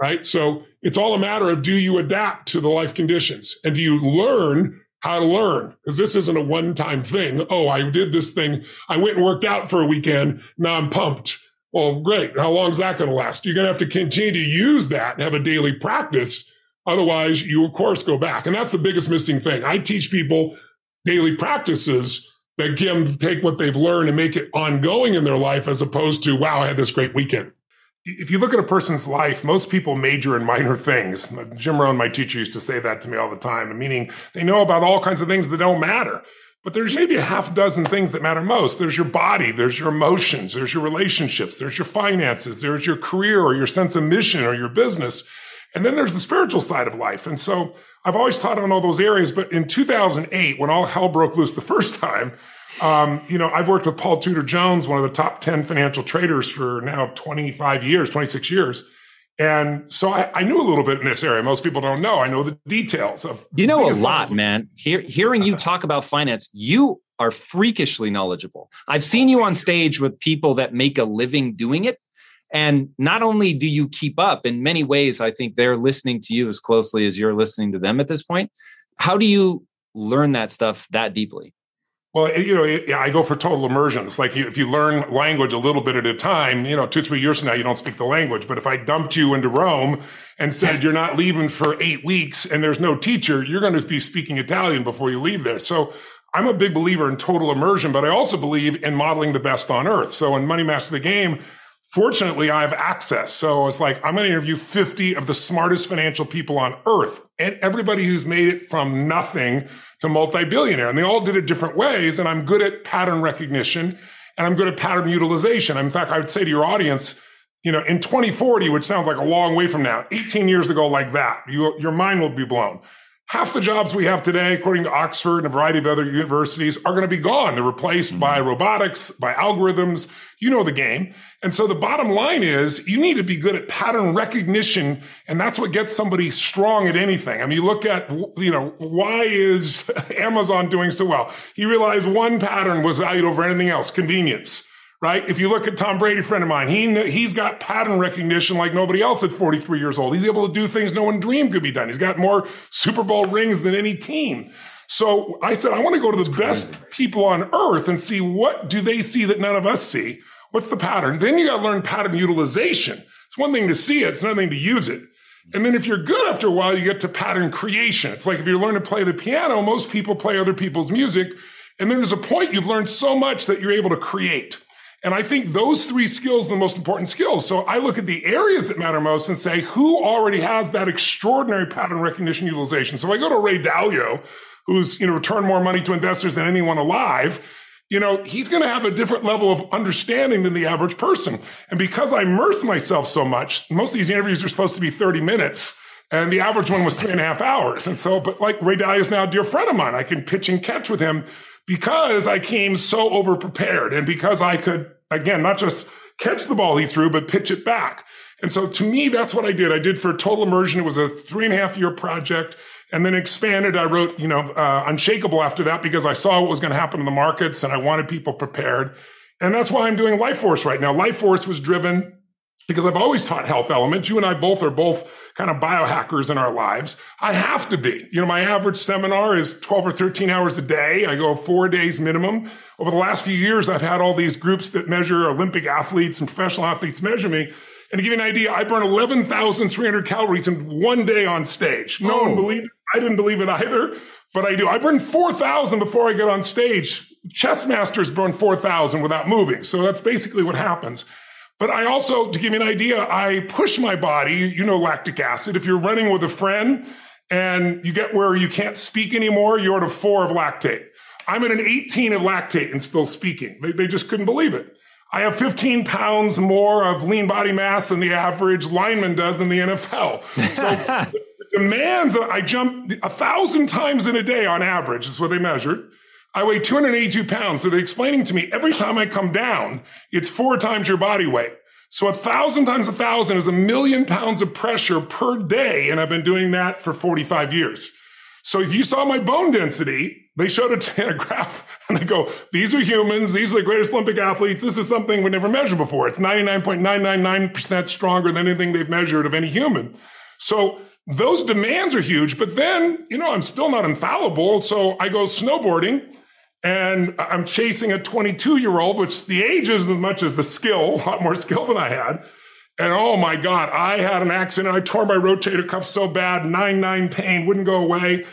right? So it's all a matter of do you adapt to the life conditions and do you learn how to learn? Because this isn't a one time thing. Oh, I did this thing. I went and worked out for a weekend. Now I'm pumped. Well, great. How long is that going to last? You're going to have to continue to use that and have a daily practice. Otherwise, you of course go back. And that's the biggest missing thing. I teach people daily practices that can take what they've learned and make it ongoing in their life as opposed to, wow, I had this great weekend. If you look at a person's life, most people major in minor things. Jim Rohn, my teacher, used to say that to me all the time, meaning they know about all kinds of things that don't matter. But there's maybe a half dozen things that matter most. There's your body, there's your emotions, there's your relationships, there's your finances, there's your career or your sense of mission or your business. And then there's the spiritual side of life. And so I've always taught on all those areas. But in 2008, when all hell broke loose the <laughs> first time, um, you know, I've worked with Paul Tudor Jones, one of the top 10 financial traders for now 25 years, 26 years. And so I, I, knew a little bit in this area. Most people don't know. I know the details of. You know a lot, of- man. hearing you <laughs> talk about finance, you are freakishly knowledgeable. I've seen you on stage with people that make a living doing it. And not only do you keep up, in many ways, I think they're listening to you as closely as you're listening to them at this point. How do you learn that stuff that deeply? Well, you know, I go for total immersion. It's like if you learn language a little bit at a time, you know, two, three years from now, you don't speak the language. But if I dumped you into Rome and said you're not leaving for eight weeks and there's no teacher, you're going to be speaking Italian before you leave there. So I'm a big believer in total immersion, but I also believe in modeling the best on earth. So in Money Master the Game, fortunately, I have access. So it's like, I'm going to interview 50 of the smartest financial people on earth and everybody who's made it from nothing to multi-billionaire. And they all did it different ways. And I'm good at pattern recognition and I'm good at pattern utilization. In fact, I would say to your audience, you know, in 2040, which sounds like a long way from now, 18 years ago, like that, you, your mind will be blown. Half the jobs we have today, according to Oxford and a variety of other universities, are going to be gone. They're replaced mm-hmm. by robotics, by algorithms. You know the game. And so the bottom line is you need to be good at pattern recognition. And that's what gets somebody strong at anything. I mean, you look at, you know, why is <laughs> Amazon doing so well? He realized one pattern was valued over anything else, convenience right? If you look at Tom Brady, friend of mine, he he's got pattern recognition like nobody else at 43 years old. He's able to do things no one dreamed could be done. He's got more Super Bowl rings than any team. So I said, I want to go to the That's best crazy. people on earth and see what do they see that none of us see. What's the pattern? Then you got to learn pattern utilization. It's one thing to see it. It's another thing to use it. And then if you're good after a while, you get to pattern creation. It's like if you learn to play the piano, most people play other people's music. And then there's a point you've learned so much that you're able to create. And I think those three skills are the most important skills. So I look at the areas that matter most and say, who already has that extraordinary pattern recognition utilization? So I go to Ray Dalio, who's, you know, returned more money to investors than anyone alive. You know, he's going to have a different level of understanding than the average person. And because I immerse myself so much, most of these interviews are supposed to be 30 minutes. And the average one was three and a half hours. And so, but like Ray Dalio is now a dear friend of mine. I can pitch and catch with him because I came so over prepared and because I could, again, not just catch the ball he threw, but pitch it back. And so to me, that's what I did. I did for total immersion. It was a three and a half year project and then expanded. I wrote, you know, uh, Unshakable after that because I saw what was going to happen in the markets and I wanted people prepared. And that's why I'm doing Life Force right now. Life Force was driven because I've always taught health elements. You and I both are both kind of biohackers in our lives. I have to be. You know, my average seminar is 12 or 13 hours a day. I go four days minimum. Over the last few years, I've had all these groups that measure Olympic athletes and professional athletes measure me. And to give you an idea, I burn 11,300 calories in one day on stage. No oh. one believed it. I didn't believe it either, but I do. I burn 4,000 before I get on stage. Chess masters burn 4,000 without moving. So that's basically what happens. But I also, to give you an idea, I push my body, you know, lactic acid. If you're running with a friend and you get where you can't speak anymore, you're at a four of lactate. I'm at an 18 of lactate and still speaking. They, they just couldn't believe it. I have 15 pounds more of lean body mass than the average lineman does in the NFL. So <laughs> the demands, I jump a thousand times in a day on average, is what they measured. I weigh 282 pounds. So they're explaining to me every time I come down, it's four times your body weight. So a thousand times a thousand is a million pounds of pressure per day. And I've been doing that for 45 years. So if you saw my bone density, they showed it in a <laughs> graph and they go, these are humans. These are the greatest Olympic athletes. This is something we never measured before. It's 99.999% stronger than anything they've measured of any human. So those demands are huge, but then, you know, I'm still not infallible. So I go snowboarding and I'm chasing a 22 year old, which the age isn't as much as the skill, a lot more skill than I had. And oh my God, I had an accident. I tore my rotator cuff so bad, nine, nine pain, wouldn't go away.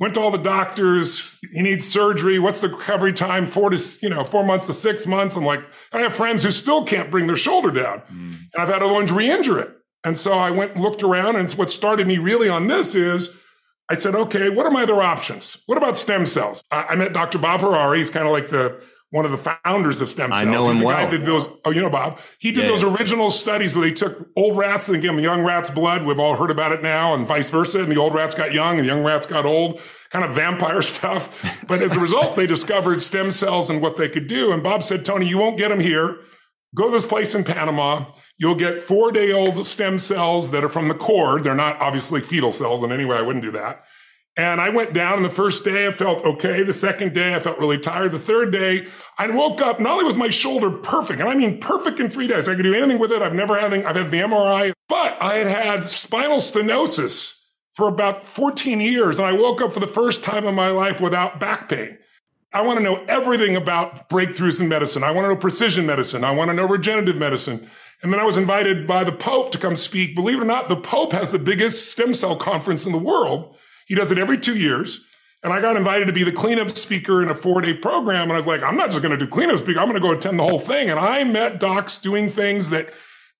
Went to all the doctors. He needs surgery. What's the recovery time? Four to, you know, four months to six months. I'm like, I have friends who still can't bring their shoulder down. Mm. And I've had other ones re-injure it. And so I went and looked around. And what started me really on this is I said, okay, what are my other options? What about stem cells? I, I met Dr. Bob Hariri. He's kind of like the one of the founders of stem cells. I know He's him the well. Guy did those, oh, you know Bob. He did yeah, those yeah. original studies where they took old rats and gave them young rats blood. We've all heard about it now, and vice versa. And the old rats got young, and young rats got old. Kind of vampire <laughs> stuff. But as a result, they discovered stem cells and what they could do. And Bob said, Tony, you won't get them here. Go to this place in Panama. You'll get four day old stem cells that are from the cord. They're not obviously fetal cells in any way. I wouldn't do that and I went down, the first day I felt okay. The second day I felt really tired. The third day I woke up. Not only was my shoulder perfect, and I mean perfect in three days. I could do anything with it. I've never had. I've had the MRI, but I had had spinal stenosis for about 14 years, and I woke up for the first time in my life without back pain. I want to know everything about breakthroughs in medicine. I want to know precision medicine. I want to know regenerative medicine. And then I was invited by the Pope to come speak. Believe it or not, the Pope has the biggest stem cell conference in the world. He does it every two years. And I got invited to be the cleanup speaker in a four day program. And I was like, I'm not just going to do cleanup speaker. I'm going to go attend the whole thing. And I met docs doing things that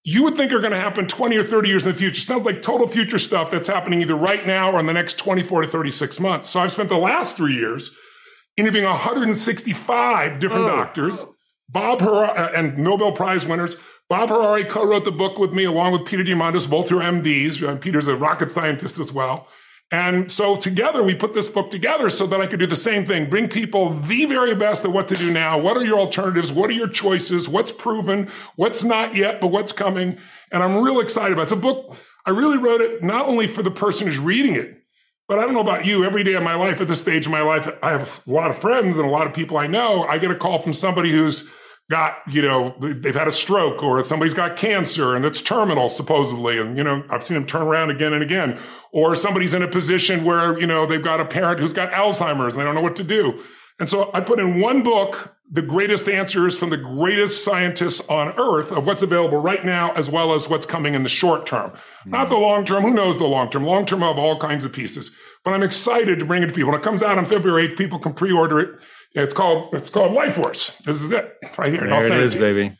you would think are going to happen 20 or 30 years in the future. Sounds like total future stuff that's happening either right now or in the next 24 to 36 months. So I've spent the last three years interviewing 165 different oh. doctors, Bob Hariri, uh, and Nobel Prize winners. Bob Hariri co-wrote the book with me along with Peter Diamandis. Both are MDs. And Peter's a rocket scientist as well. And so together we put this book together so that I could do the same thing, bring people the very best of what to do now. What are your alternatives? What are your choices? What's proven? What's not yet, but what's coming? And I'm real excited about it. It's a book. I really wrote it not only for the person who's reading it, but I don't know about you. Every day of my life, at this stage of my life, I have a lot of friends and a lot of people I know. I get a call from somebody who's got, you know, they've had a stroke or somebody's got cancer and it's terminal supposedly. And, you know, I've seen them turn around again and again. Or somebody's in a position where, you know, they've got a parent who's got Alzheimer's and they don't know what to do. And so I put in one book the greatest answers from the greatest scientists on earth of what's available right now, as well as what's coming in the short term. Mm-hmm. Not the long term. Who knows the long term? Long term, of all kinds of pieces. But I'm excited to bring it to people. When it comes out on February 8th, people can pre order it. It's called it's called Life Force. This is it right here. There it is, it baby.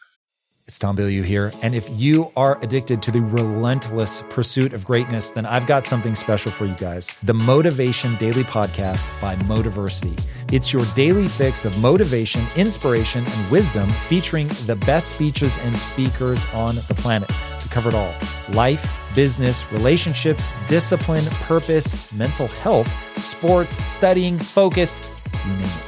It's Tom Bilyeu here. And if you are addicted to the relentless pursuit of greatness, then I've got something special for you guys. The Motivation Daily Podcast by Motiversity. It's your daily fix of motivation, inspiration, and wisdom featuring the best speeches and speakers on the planet. We it all life, business, relationships, discipline, purpose, mental health, sports, studying, focus, you name it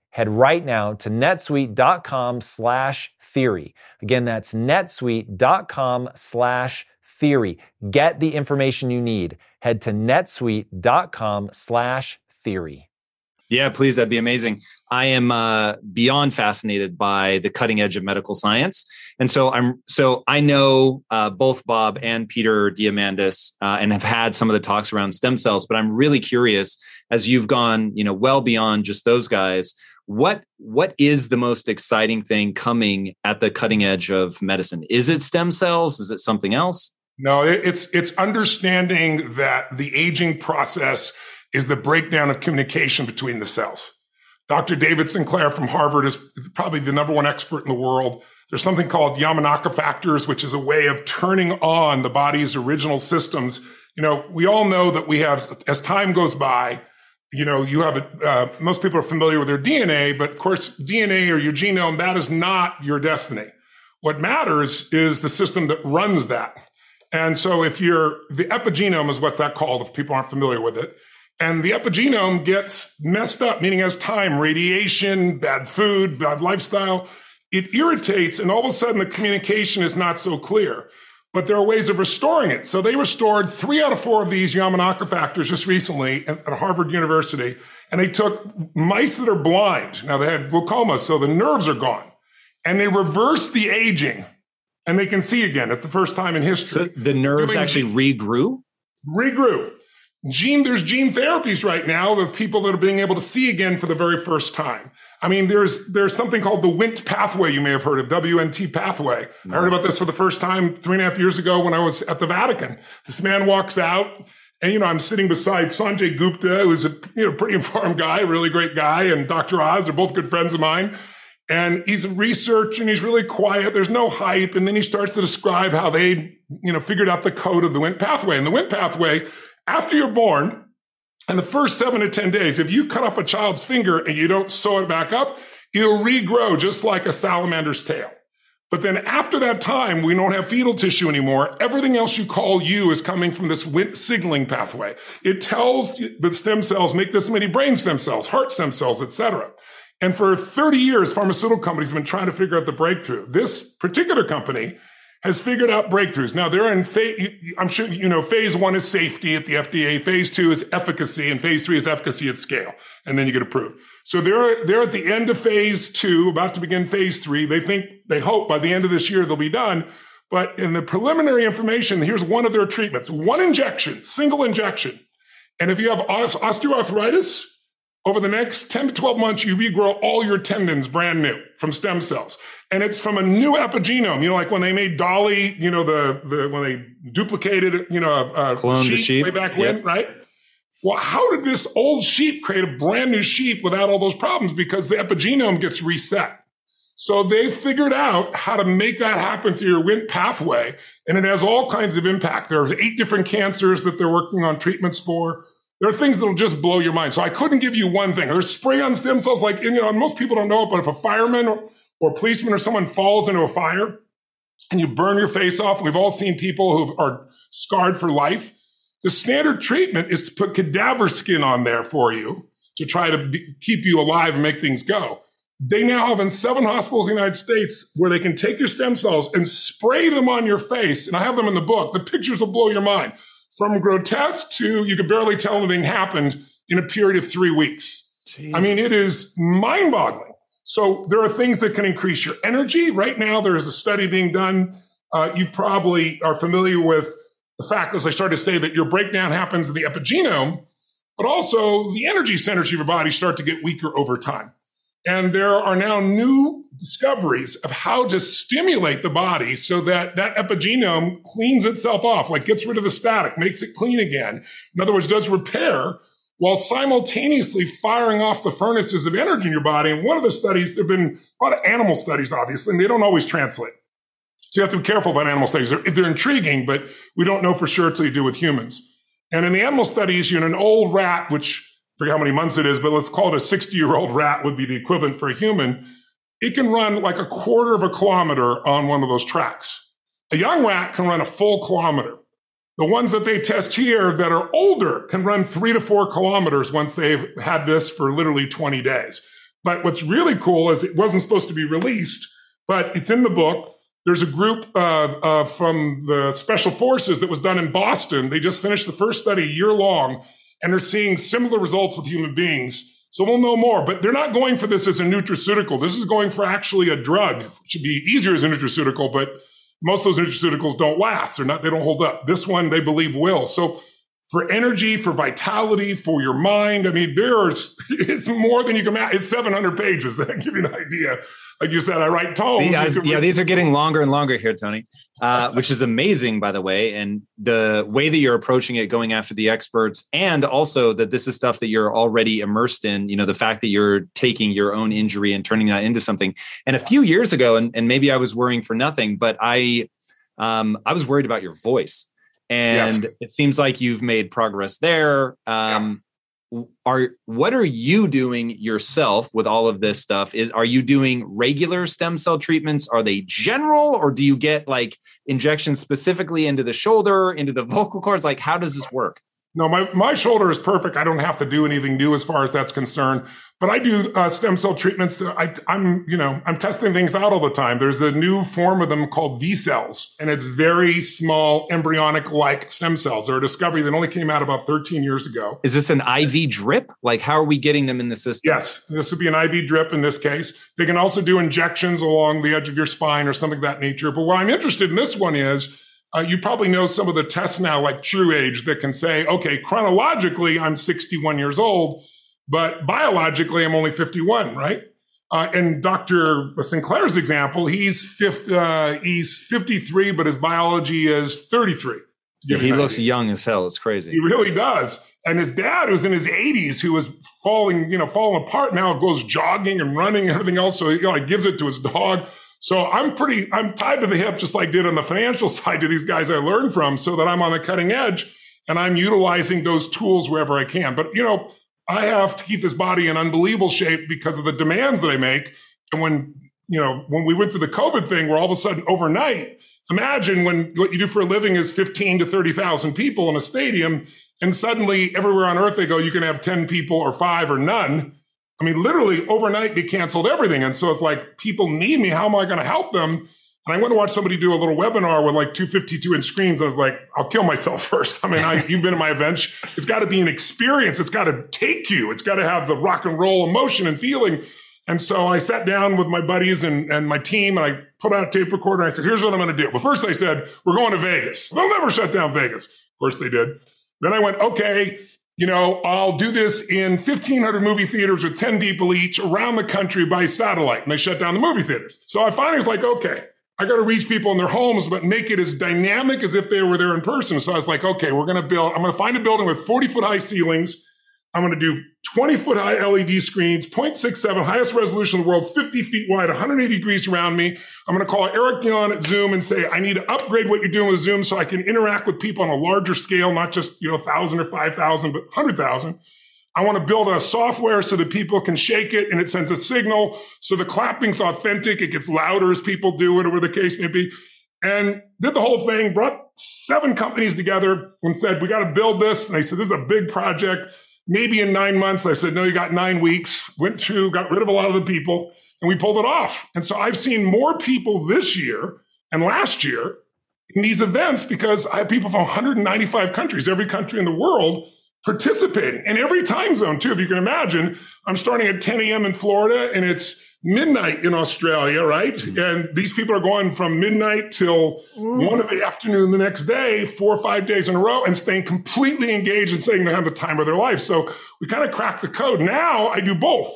head right now to netsuite.com slash theory. Again, that's netsuite.com slash theory. Get the information you need. Head to netsuite.com slash theory. Yeah, please. That'd be amazing. I am uh, beyond fascinated by the cutting edge of medical science, and so I'm. So I know uh, both Bob and Peter Diamandis, uh, and have had some of the talks around stem cells. But I'm really curious, as you've gone, you know, well beyond just those guys what what is the most exciting thing coming at the cutting edge of medicine is it stem cells is it something else no it's it's understanding that the aging process is the breakdown of communication between the cells. Dr. David Sinclair from Harvard is probably the number one expert in the world. There's something called Yamanaka factors, which is a way of turning on the body's original systems. You know, we all know that we have, as time goes by, you know, you have a, uh, most people are familiar with their DNA, but of course, DNA or your genome, that is not your destiny. What matters is the system that runs that. And so if you're, the epigenome is what's that called if people aren't familiar with it. And the epigenome gets messed up, meaning as time, radiation, bad food, bad lifestyle, it irritates and all of a sudden the communication is not so clear. But there are ways of restoring it. So they restored three out of four of these Yamanaka factors just recently at, at Harvard University. And they took mice that are blind. Now they had glaucoma, so the nerves are gone. And they reversed the aging and they can see again. It's the first time in history. So the nerves actually regrew? Regrew gene there's gene therapies right now of people that are being able to see again for the very first time i mean there's there's something called the wnt pathway you may have heard of wnt pathway no. i heard about this for the first time three and a half years ago when i was at the vatican this man walks out and you know i'm sitting beside sanjay gupta who's a you know pretty <laughs> informed guy really great guy and dr oz are both good friends of mine and he's research and he's really quiet. There's no hype. And then he starts to describe how they, you know, figured out the code of the Wnt pathway. And the Wnt pathway after you're born, in the first seven to 10 days, if you cut off a child's finger and you don't sew it back up, it'll regrow just like a salamander's tail. But then after that time, we don't have fetal tissue anymore. Everything else you call you is coming from this signaling pathway. It tells the stem cells make this many brain stem cells, heart stem cells, etc. And for 30 years, pharmaceutical companies have been trying to figure out the breakthrough. This particular company has figured out breakthroughs. Now they're in phase, I'm sure, you know, phase one is safety at the FDA. Phase two is efficacy and phase three is efficacy at scale. And then you get approved. So they're, they're at the end of phase two, about to begin phase three. They think, they hope by the end of this year they'll be done. But in the preliminary information, here's one of their treatments, one injection, single injection. And if you have osteoarthritis, over the next 10 to 12 months, you regrow all your tendons brand new from stem cells. And it's from a new epigenome. You know, like when they made Dolly, you know, the, the, when they duplicated, you know, a, a sheep, sheep, way back when, yep. right? Well, how did this old sheep create a brand new sheep without all those problems? Because the epigenome gets reset. So they figured out how to make that happen through your Wnt pathway. And it has all kinds of impact. There's eight different cancers that they're working on treatments for. There are things that'll just blow your mind. So I couldn't give you one thing. There's spray on stem cells, like, you know, most people don't know it, but if a fireman or, or a policeman or someone falls into a fire and you burn your face off, we've all seen people who are scarred for life. The standard treatment is to put cadaver skin on there for you to try to be, keep you alive and make things go. They now have in seven hospitals in the United States where they can take your stem cells and spray them on your face. And I have them in the book. The pictures will blow your mind from grotesque to you could barely tell anything happened in a period of three weeks. Jesus. I mean, it is mind boggling. So there are things that can increase your energy. Right now, there is a study being done. Uh, you probably are familiar with the fact, as I started to say, that your breakdown happens in the epigenome, but also the energy centers of your body start to get weaker over time. And there are now new discoveries of how to stimulate the body so that that epigenome cleans itself off, like gets rid of the static, makes it clean again. In other words, does repair while simultaneously firing off the furnaces of energy in your body. And one of the studies, there have been a lot of animal studies, obviously, and they don't always translate. So you have to be careful about animal studies. They're, they're intriguing, but we don't know for sure until you do with humans. And in the animal studies, you know, an old rat, which forget how many months it is, but let's call it a 60 year old rat would be the equivalent for a human. It can run like a quarter of a kilometer on one of those tracks. A young rat can run a full kilometer. The ones that they test here that are older can run three to four kilometers once they've had this for literally 20 days. But what's really cool is it wasn't supposed to be released, but it's in the book. There's a group uh, uh, from the special forces that was done in Boston. They just finished the first study year long and are seeing similar results with human beings. So we'll know more, but they're not going for this as a nutraceutical. This is going for actually a drug, which should be easier as a nutraceutical, but most of those nutraceuticals don't last. They're not, they don't hold up. This one they believe will. So for energy, for vitality, for your mind. I mean, there's, <laughs> it's more than you can imagine. It's 700 pages. <laughs> That give you an idea. Like you said, I write tomes. Yeah, yeah these are getting longer and longer here, Tony, uh, which is amazing, by the way. And the way that you're approaching it, going after the experts, and also that this is stuff that you're already immersed in, you know, the fact that you're taking your own injury and turning that into something. And a few years ago, and, and maybe I was worrying for nothing, but I, um, I was worried about your voice and yes. it seems like you've made progress there. Um, yeah. Are what are you doing yourself with all of this stuff? Is are you doing regular stem cell treatments? Are they general, or do you get like injections specifically into the shoulder, into the <laughs> vocal cords? Like, how does this work? No, my, my shoulder is perfect. I don't have to do anything new as far as that's concerned. But I do uh, stem cell treatments. I, I'm, you know, I'm testing things out all the time. There's a new form of them called V cells, and it's very small embryonic-like stem cells. They're a discovery that only came out about 13 years ago. Is this an IV drip? Like, how are we getting them in the system? Yes, this would be an IV drip in this case. They can also do injections along the edge of your spine or something of that nature. But what I'm interested in this one is uh, you probably know some of the tests now, like TrueAge, that can say, okay, chronologically, I'm 61 years old, but biologically, I'm only 51, right? Uh, and Dr. Sinclair's example, he's, fifth, uh, he's 53, but his biology is 33. Yeah, he looks young as hell. It's crazy. He really does. And his dad, who's in his 80s, who was falling, you know, falling apart now, goes jogging and running and everything else. So he like, gives it to his dog. So I'm pretty, I'm tied to the hip, just like did on the financial <laughs> side to these guys I learned from so that I'm on the cutting edge and I'm utilizing those tools wherever I can. But, you know, I have to keep this body in unbelievable shape because of the demands that I make. And when, you know, when we went through the COVID thing where all of a sudden overnight, imagine when what you do for a living is 15 to 30,000 people in a stadium and suddenly everywhere on earth they go, you can have 10 people or five or none I mean, literally overnight, they canceled everything. And so it's like, people need me. How am I going to help them? And I went to watch somebody do a little webinar with like 252 inch screens. I was like, I'll kill myself <laughs> first. I mean, I, you've been to my events. It's got to be an experience. It's got to take you. It's got to have the rock and roll emotion and feeling. And so I sat down with my buddies and, and my team and I put out a tape recorder and I said, here's what I'm going to do. But first I said, we're going to Vegas. They'll never shut down Vegas. Of course they did. Then I went, okay, you know, I'll do this in 1,500 movie theaters with 10 people each around the country by satellite. And they shut down the movie theaters. So I finally was like, okay, I got to reach people in their homes, but make it as dynamic as if they were there in person. So I was like, okay, we're going to build, I'm going to find a building with 40 foot high ceilings I'm going to do 20 foot high LED screens, 0.67, highest resolution in the world, 50 feet wide, 180 degrees around me. I'm going to call Eric Yuan at Zoom and say, I need to upgrade what you're doing with Zoom so I can interact with people on a larger scale, not just, you know, 1,000 or 5,000, but 100,000. I want to build a software so that people can shake it and it sends a signal. So the clapping's authentic. It gets louder as people do it, or whatever the case may be. And did the whole thing, brought seven companies together and said, we got to build this. And they said, this is a big project maybe in nine months. I said, no, you got nine weeks, went through, got rid of a lot of the people, and we pulled it off. And so I've seen more people this year and last year in these events because I have people from 195 countries, every country in the world participating and every time zone too. If you can imagine, I'm starting at 10 a.m. in Florida and it's midnight in Australia, right? Mm-hmm. And these people are going from midnight till mm. one of the afternoon the next day, four or five days in a row, and staying completely engaged and saying they have the time of their life. So we kind of cracked the code. Now I do both.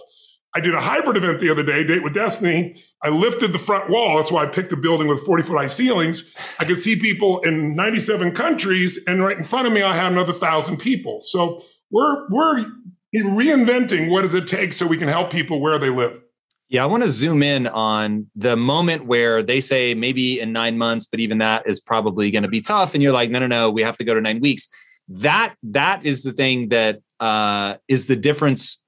I did a hybrid event the other day, Date with Destiny. I lifted the front wall. That's why I picked a building with 40 foot high ceilings. I could see people in 97 countries, and right in front of me, I had another thousand people. So we're, we're reinventing what does it take so we can help people where they live. Yeah, I want to zoom in on the moment where they say maybe in nine months, but even that is probably going to be tough. And you're like, no, no, no, we have to go to nine weeks. That that is the thing that uh, is the difference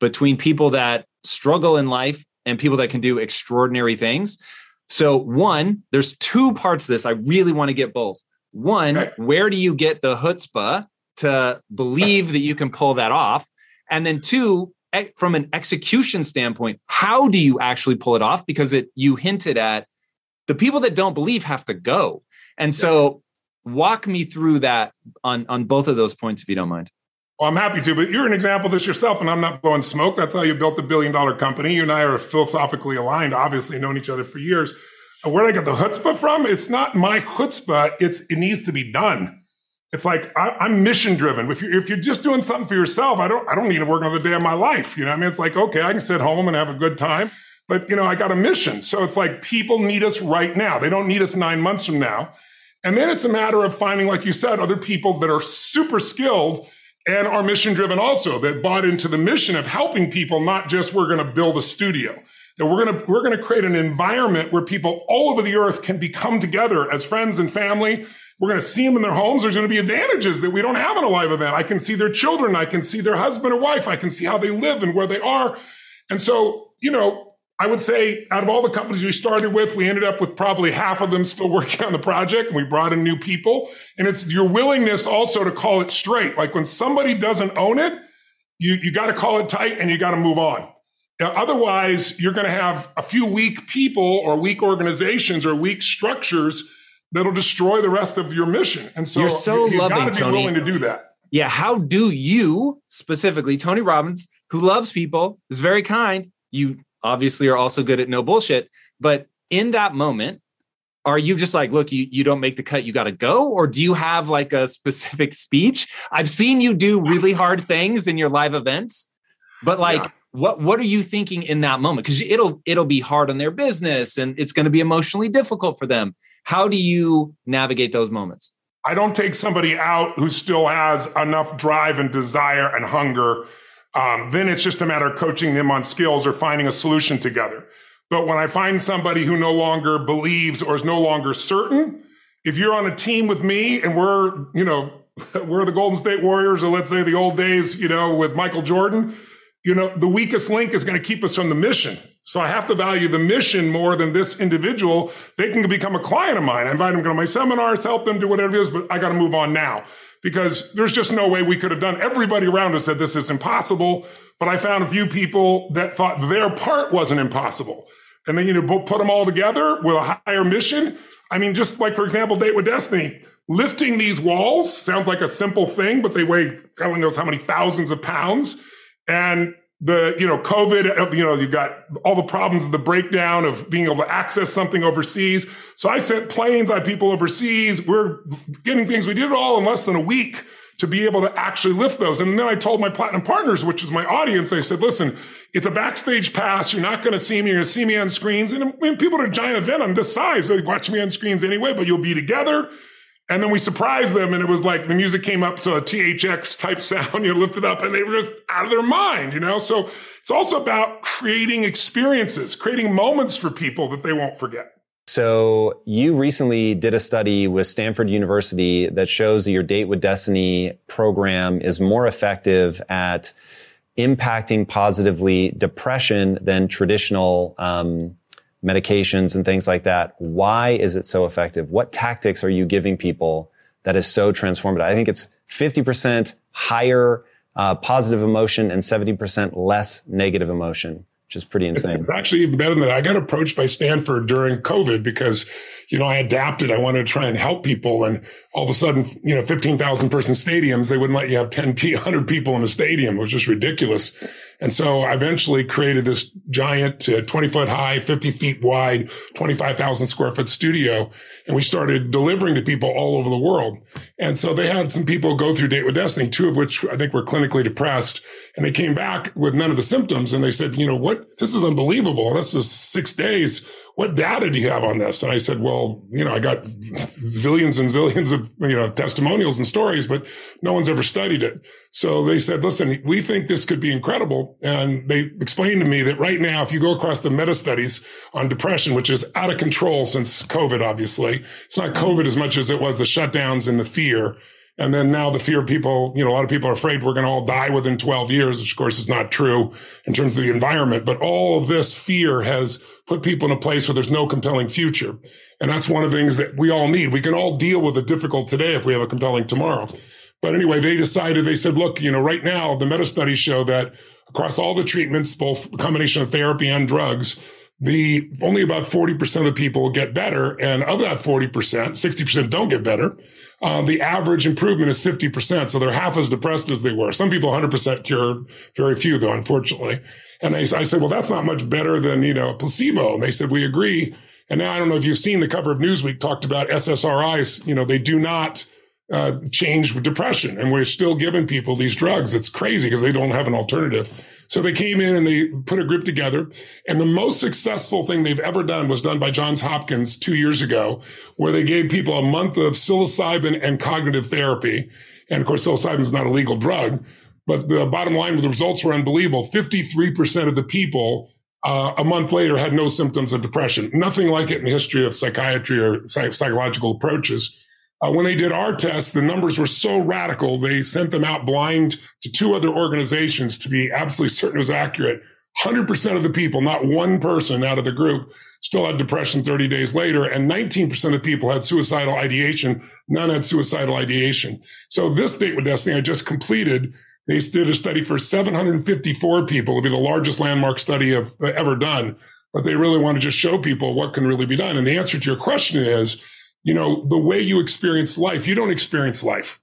between people that struggle in life and people that can do extraordinary things. So, one, there's two parts of this. I really want to get both. One, where do you get the chutzpah to believe that you can pull that off? And then two, from an execution standpoint, how do you actually pull it off? Because it you hinted at the people that don't believe have to go. And so walk me through that on on both of those points if you don't mind. Well, I'm happy to, but you're an example of this yourself, and I'm not blowing smoke. That's how you built a billion dollar company. You and I are philosophically aligned, obviously known each other for years. Where did I get the chutzpah from? It's not my chutzpah. It's it needs to be done. It's like I, am mission driven. If you if you're just doing something for yourself, I don't I don't need to work another day of my life. You know, I mean, it's like okay, I can sit home and have a good time, but you know, I got a mission. So it's like people need us right now. They don't need us nine months from now. And then it's a matter of finding, like you said, other people that are super skilled and are mission driven also that bought into the mission of helping people, not just we're going to build a studio. That we're going to we're going to create an environment where people all over the earth can become together as friends and family we're going to see them in their homes. There's going to be advantages that we don't have in a live event. I can see their children. I can see their husband or wife. I can see how they live and where they are. And so, you know, I would say out of all the companies we started with, we ended up with probably half of them still <laughs> working on the project and we brought in new people. And it's your willingness also to call it straight. Like when somebody doesn't own it, you, you got to call it tight and you got to move on. Now, otherwise, you're going to have a few weak people or weak organizations or weak structures that'll destroy the rest of your mission. And so you're so you, loving, gotta be Tony. willing to do that. Yeah. How do you specifically, Tony Robbins, who loves people, is very kind. You obviously are also good at no bullshit. But in that moment, are you just like, look, you, you don't make the cut, you got to go? Or do you have like a specific speech? I've seen you do really hard things in your live events, but like, yeah. what what are you thinking in that moment? Because it'll it'll be hard on their business and it's going to be emotionally difficult for them. How do you navigate those moments? I don't take somebody out who still has enough drive and desire and hunger. Um, then it's just a matter of coaching them on skills or finding a solution together. But when I find somebody who no longer believes or is no longer certain, if you're on a team with me and we're, you know, <laughs> we're the Golden State Warriors, or let's say the old days, you know, with Michael Jordan, you know, the weakest link is going to keep us from the mission. So I have to value the mission more than this individual. They can become a client of mine. I invite them to my seminars, help them do whatever it is, but I got to move on now because there's just no way we could have done. Everybody around us said this is impossible, but I found a few people that thought their part wasn't impossible. And then, you know, put them all together with a higher mission. I mean, just like, for example, Date with Destiny, lifting these walls sounds like a simple thing, but they weigh God only knows how many thousands of pounds. And the you know covid you know you got all the problems of the breakdown of being able to access something overseas. So i sent planes i had people overseas. We're getting things. We did it all in less than a week to be able to actually lift those. And then i told my platinum partners which is my audience i said listen it's a backstage pass. You're not going to see me. You're going to see me on screens. And, and people at a giant event on this size they watch me on screens anyway but you'll be together and then we surprised them, and it was like the music came up to a THX type sound, <laughs> you know, lifted up, and they were just out of their mind, you know? So it's also about creating experiences, creating moments for people that they won't forget. So you recently did a study with Stanford University that shows that your Date with Destiny program is more effective at impacting positively depression than traditional um, medications and things like that. Why is it so effective? What tactics are you giving people that is so transformative? I think it's 50% higher uh, positive emotion and 70% less negative emotion which is pretty insane. It's, it's, actually even better than that. I got approached by Stanford during COVID because, you know, I adapted. I wanted to try and help people. And all of a sudden, you know, 15,000 person stadiums, they wouldn't let you have 10 100 <laughs> people in a stadium. It was just ridiculous. And so I eventually created this giant uh, 20 foot high, 50 feet wide, 25,000 square foot studio. And we started delivering to people all over the world. And so they had some people go through Date with Destiny, two of which I think were clinically depressed. And they came back with none of the symptoms. And they said, you know what? This is unbelievable. This is six days what data do you have on this? And I said, well, you know, I got zillions and zillions of, you know, testimonials and stories, but no one's ever studied it. So they said, listen, we think this could be incredible. And they explained to me that right now, if you go across the meta studies on depression, which is out of control since COVID, obviously, it's not COVID as much as it was the shutdowns and the fear. And then now the fear of people, you know, a lot of people are afraid we're going to all die within 12 years, which of course is not true in terms of the environment. But all of this fear has put people in a place where there's no compelling future. And that's one of the things that we all need. We can all deal with the difficult today if we have a compelling tomorrow. But anyway, they decided, they said, look, you know, right now the meta studies show that across all the treatments, both combination of therapy and drugs, the only about 40% of people get better. And of that 40%, 60% don't get better uh, the average improvement is 50%. So they're half as depressed as they were. Some people 100% cure, very few though, unfortunately. And I, I said, well, that's not much better than, you know, a placebo. And they said, we agree. And now I don't know if you've seen the cover of Newsweek talked about SSRIs. You know, they do not uh, change depression. And we're still giving people these drugs. It's crazy because they don't have an alternative. So they came in and they put a group together. And the most successful thing they've ever done was done by Johns Hopkins two years ago, where they gave people a month of psilocybin and cognitive therapy. And of course, psilocybin is not a legal drug, but the bottom line, the results were unbelievable. 53% of the people uh, a month later had no symptoms of depression. Nothing like it in the history of psychiatry or psych- psychological approaches. Uh, when they did our test, the numbers were so radical, they sent them out blind to two other organizations to be absolutely certain it was accurate. 100% of the people, not one person out of the group, still had depression 30 days later, and 19% of people had suicidal ideation. None had suicidal ideation. So this date with destiny I just completed they did a study for 754 people. It'll be the largest landmark study of ever done. But they really want to just show people what can really be done. And the answer to your question is, you know, the way you experience life, you don't experience life.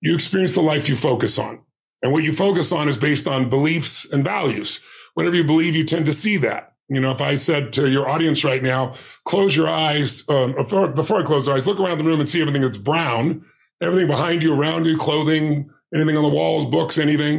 You experience the life you focus on. And what you focus on is based on beliefs and values. Whatever you believe, you tend to see that. You know, if I said to your audience right now, close your eyes, um, before, before I close your eyes, look around the room and see everything that's brown, everything behind you, around you, clothing, anything on the walls, books, anything,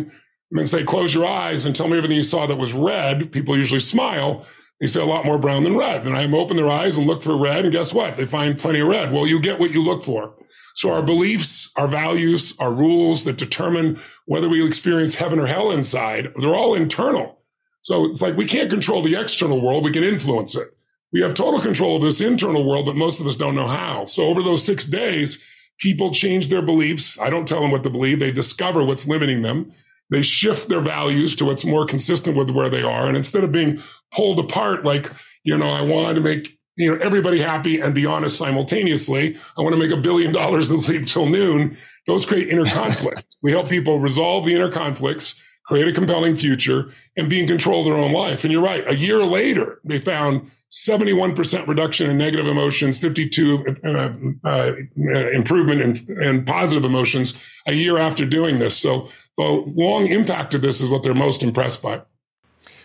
and then say, close your eyes and tell me everything you saw that was red. People usually smile. They say a lot more brown than red. Then I open their eyes and look for red. And guess what? They find plenty of red. Well, you get what you look for. So our beliefs, our values, our rules that determine whether we experience heaven or hell inside, they're all internal. So it's like we can't control the external world. We can influence it. We have total control of this internal world, but most of us don't know how. So over those six days, People change their beliefs. I don't tell them what to believe. They discover what's limiting them. They shift their values to what's more consistent with where they are. And instead of being pulled apart, like, you know, I want to make, you know, everybody happy and be honest simultaneously. I want to make a billion dollars and sleep till noon. Those create inner <laughs> conflict. we help people resolve the inner conflicts, create a compelling future and be in control of their own life. And you're right. A year later, they found 71% reduction in negative emotions, 52 uh, uh, improvement in, in, positive emotions a year after doing this. So the long impact of this is what they're most impressed by.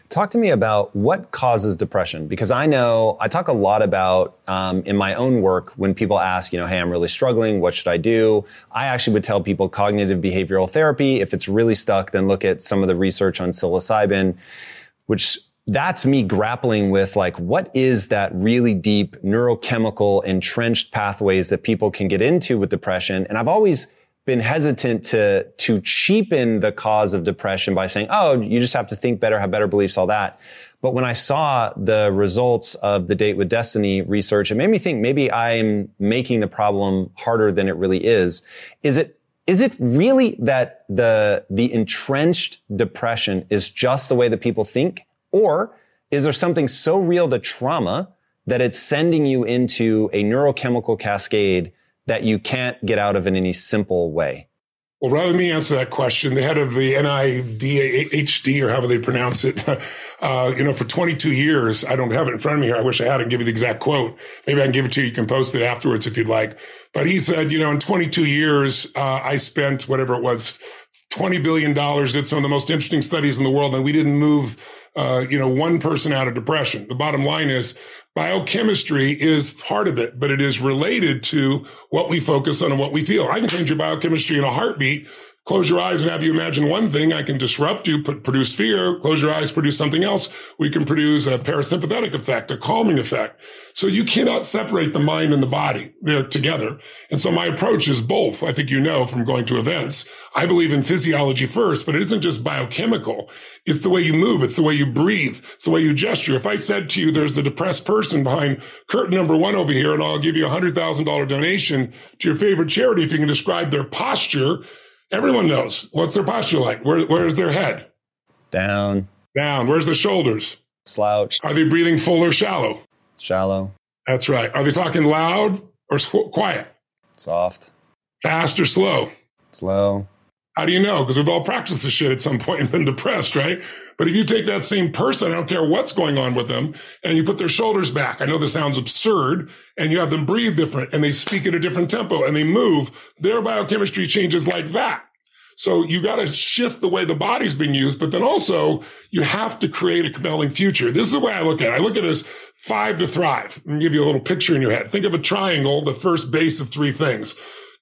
Talk to me about what causes depression because I know I talk a lot about um, in my own work when people ask, you know, hey, I'm really struggling. What should I do? I actually would tell people cognitive behavioral therapy. If it's really stuck, then look at some of the research on psilocybin, which that's me grappling with like, what is that really deep neurochemical entrenched pathways that people can get into with depression? And I've always been hesitant to, to cheapen the cause of depression by saying, oh, you just have to think better, have better beliefs, all that. But when I saw the results of the Date with Destiny research, it made me think maybe I'm making the problem harder than it really is. Is it is it really that the the entrenched depression is just the way that people think or is there something so real to trauma that it's sending you into a neurochemical cascade that you can't get out of in any simple way? Well, rather than me answer that question, the head of the NIDHD or however they pronounce it, <laughs> uh, you know, for 22 years, I don't have it in front of me here. I wish I had it give you the exact quote. Maybe I can give it to you. You can post it afterwards if you'd like. But he said, you know, in 22 years, uh, I spent whatever it was, $20 billion, did some of the most interesting studies in the world, and we didn't move uh, you know, one person out of depression. The bottom line is biochemistry is part of it, but it is related to what we focus on and what we feel. I can change your biochemistry in a heartbeat close your eyes and have you imagine one thing. I can disrupt you, put, produce fear, close your eyes, produce something else. We can produce a parasympathetic effect, a calming effect. So you cannot separate the mind and the body. They're together. And so my approach is both. I think you know from going to events. I believe in physiology first, but it isn't just biochemical. It's the way you move. It's the way you breathe. It's the way you gesture. If I said to you, there's a depressed person behind curtain number one over here, and I'll give you a hundred thousand dollar donation to your favorite charity if you can describe their posture, Everyone knows. What's their posture like? Where, where's their head? Down. Down. Where's the shoulders? Slouch. Are they breathing full or shallow? Shallow. That's right. Are they talking loud or quiet? Soft. Fast or slow? Slow. How do you know? Because we've all practiced this shit at some point and been depressed, right? But if you take that same person, I don't care what's going on with them, and you put their shoulders back, I know this sounds absurd, and you have them breathe different and they speak at a different tempo and they move, their biochemistry changes like that. So you got to shift the way the body's being used, but then also you have to create a compelling future. This is the way I look at it. I look at it as five to thrive and give you a little picture in your head. Think of a triangle, the first base of three things.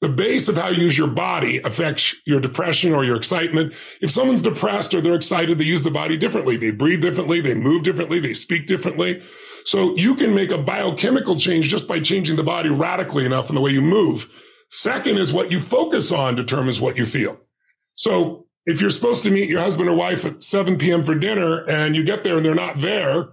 The base of how you use your body affects your depression or your excitement. If someone's depressed or they're excited, they use the body differently. They breathe differently. They move differently. They speak differently. So you can make a biochemical change just by changing the body radically enough in the way you move. Second is what you focus on determines what you feel. So if you're supposed to meet your husband or wife at 7 p.m. for dinner and you get there and they're not there,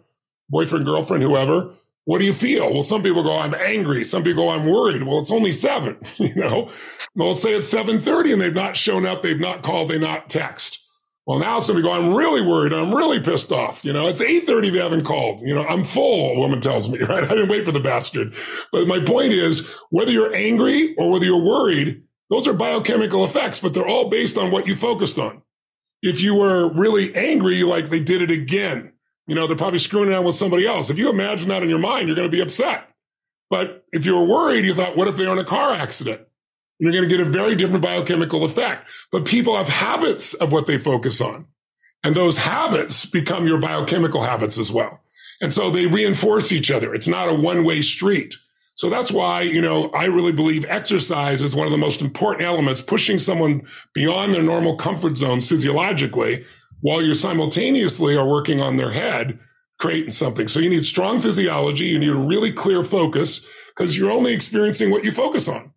boyfriend, girlfriend, whoever, what do you feel? Well, some people go, I'm angry. Some people go, I'm worried. Well, it's only seven, <laughs> you know? Well, let's say it's 730 and they've not shown up. They've not called. They not text. Well, now some people go, I'm really worried. I'm really pissed off. You know, it's 830 they haven't called. You know, I'm full, a woman tells me, <laughs> right? I didn't wait for the bastard. But my point is whether you're angry or whether you're worried, those are biochemical effects, but they're all based on what you focused on. If you were really angry, like they did it again, you know, they're probably screwing around with somebody else. If you imagine that in your mind, you're going to be upset. But if you were worried, you thought, what if they're in a car accident? You're going to get a very different biochemical effect. But people have habits of what they focus on. And those habits become your biochemical habits as well. And so they reinforce each other. It's not a one way street. So that's why, you know, I really believe exercise is one of the most important elements, pushing someone beyond their normal comfort zones physiologically while you're simultaneously are working on their head, creating something. So you need strong physiology. You need a really clear focus because you're only experiencing what you focus on.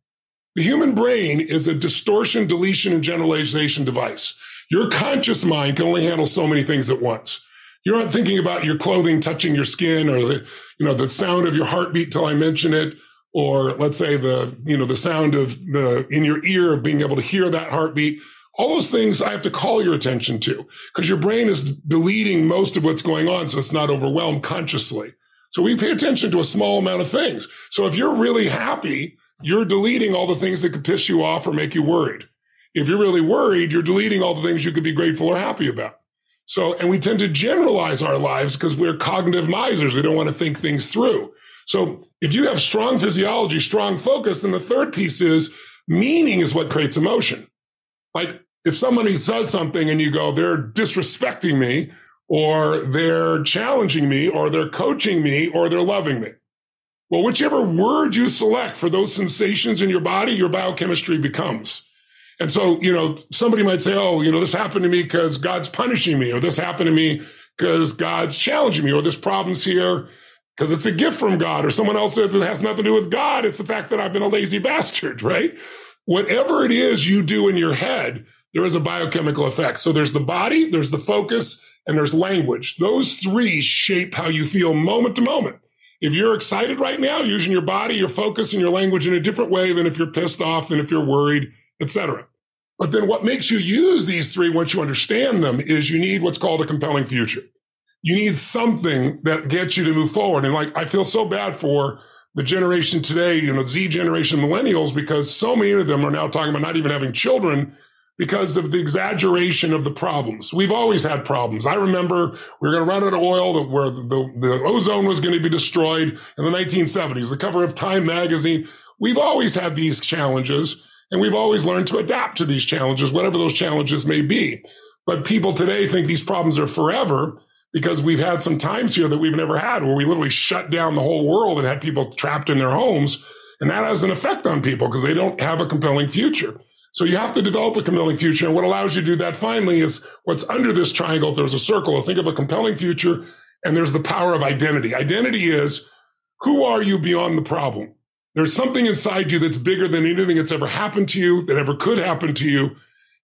The human brain is a distortion, deletion, and generalization device. Your conscious mind can only handle so many things at once. You're not thinking about your clothing touching your skin or the, you know, the sound of your heartbeat till I mention it, or let's say the, you know, the sound of the in your ear of being able to hear that heartbeat. All those things I have to call your attention to because your brain is deleting most of what's going on. So it's not overwhelmed consciously. So we pay attention to a small amount of things. So if you're really happy, you're deleting all the things that could piss you off or make you worried. If you're really worried, you're deleting all the things you could be grateful or happy about. So, and we tend to generalize our lives because we're cognitive misers. We don't want to think things through. So if you have strong physiology, strong focus, then the third piece is meaning is what creates emotion. Like if somebody says something and you go, they're disrespecting me or they're challenging me or they're coaching me or they're loving me. Well, whichever word you select for those sensations in your body, your biochemistry becomes. And so, you know, somebody might say, oh, you know, this happened to me because God's punishing me, or this happened to me because God's challenging me, or this problem's here because it's a gift from God, or someone else says it has nothing to do with God. It's the fact that I've been a lazy <laughs> bastard, right? Whatever it is you do in your head, there is a biochemical effect. So there's the body, there's the focus, and there's language. Those three shape how you feel moment to moment. If you're excited right now, using your body, your focus, and your language in a different way than if you're pissed off, than if you're worried, etc. But then what makes you use these three once you understand them is you need what's called a compelling future. You need something that gets you to move forward. And like, I feel so bad for the generation today, you know, Z generation millennials, because so many of them are now talking about not even having children because of the exaggeration of the problems. We've always had problems. I remember we were going to run out of oil where the, the ozone was going to be destroyed in the 1970s, the cover of Time magazine. We've always had these challenges. And we've always learned to adapt to these challenges, whatever those challenges may be. But people today think these problems are forever because we've had some times here that we've never had where we literally shut down the whole world and had people trapped in their homes. And that has an effect on people because they don't have a compelling future. So you have to develop a compelling future. And what allows you to do that finally is what's under this triangle. If there's a circle, think of a compelling future and there's the power of identity. Identity is who are you beyond the problem? There's something inside you that's bigger than anything that's ever happened to you, that ever could happen to you.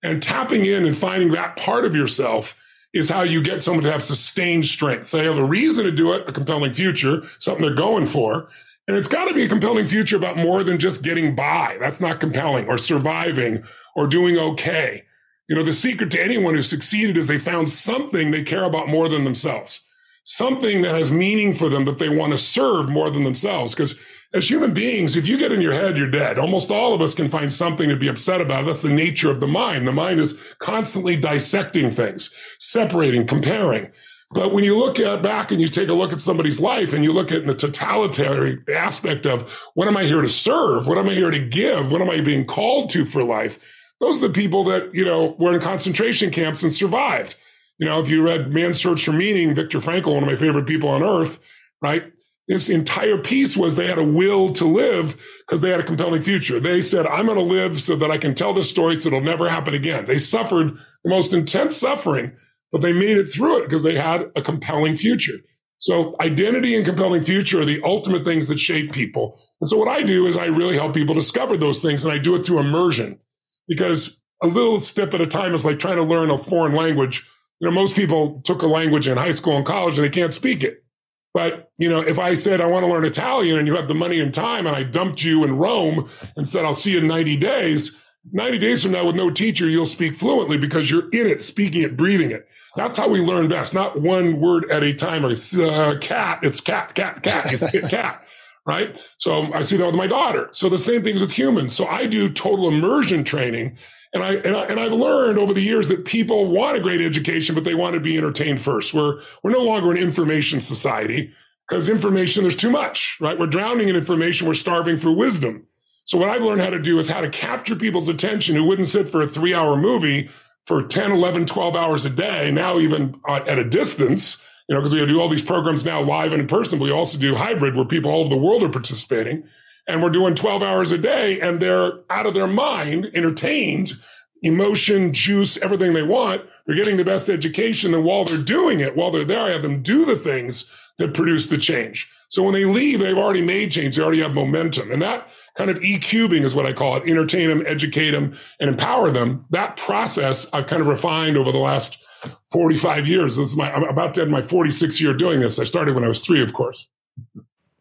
And tapping in and finding that part of yourself is how you get someone to have sustained strength. They have a reason to do it, a compelling future, something they're going for. And it's got to be a compelling future about more than just getting by. That's not compelling or surviving or doing okay. You know, the secret to anyone who succeeded is they found something they care about more than themselves, something that has meaning for them that they want to serve more than themselves. Because as human beings, if you get in your head, you're dead. Almost all of us can find something to be upset about. That's the nature of the mind. The mind is constantly dissecting things, separating, comparing. But when you look at back and you take a look at somebody's life and you look at the totalitarian aspect of what am I here to serve? What am I here to give? What am I being called to for life? Those are the people that, you know, were in concentration camps and survived. You know, if you read Man's Search for Meaning, Viktor Frankl, one of my favorite people on earth, right? This entire piece was they had a will to live because they had a compelling future. They said, I'm going to live so that I can tell this story so it'll never happen again. They suffered the most intense suffering, but they made it through it because they had a compelling future. So identity and compelling future are the ultimate things that shape people. And so what I do is I really help people discover those things and I do it through immersion because a little step at a time is like trying to learn a foreign language. You know, most people took a language in high school and college and they can't speak it. But, you know, if I said I want to learn Italian and you have the money and time and I dumped you in Rome and said, I'll see you in 90 days, 90 days from now with no teacher, you'll speak fluently because you're in it, speaking it, breathing it. That's how we learn best, not one word at a time or uh, cat. It's cat, cat, cat. It's cat, <laughs> right? So I see that with my daughter. So the same things with humans. So I do total immersion training and I, and I and I've learned over the years that people want a great education, but they want to be entertained first. We're we're no longer an information society because information there's too much, right? We're drowning in information. We're starving for wisdom. So what I've learned how to do is how to capture people's attention who wouldn't sit for a three hour movie for 10, 11, 12 hours a day. Now even at a distance, you know, because we do all these programs now live and in person, but we also do hybrid where people all over the world are participating and we're doing 12 hours a day and they're out of their mind, entertained, emotion, juice, everything they want. They're getting the best education. And while they're doing it, while they're there, I have them do the things that produce the change. So when they leave, they've already made change. They already have momentum. And that kind of E-cubing is what I call it. Entertain them, educate them, and empower them. That process I've kind of refined over the last 45 years. This is my, I'm about to end my 46 year doing this. I started when I was three, of course.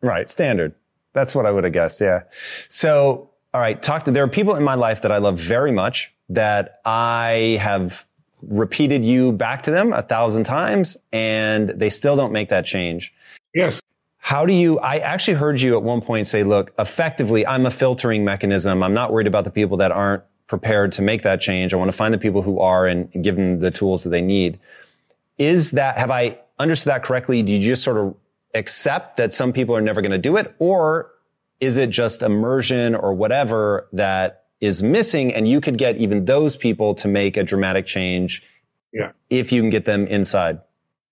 Right. Standard. That's what I would have guessed. Yeah. So, all right. Talk to, there are people in my life that I love very much that I have repeated you back to them a thousand times and they still don't make that change. Yes. How do you, I actually heard you at one point say, look, effectively, I'm a filtering mechanism. I'm not worried about the people that aren't prepared to make that change. I want to find the people who are and give them the tools that they need. Is that, have I understood that correctly? Do you just sort of accept that some people are never going to do it? Or is it just immersion or whatever that is missing? And you could get even those people to make a dramatic change. Yeah. If you can get them inside.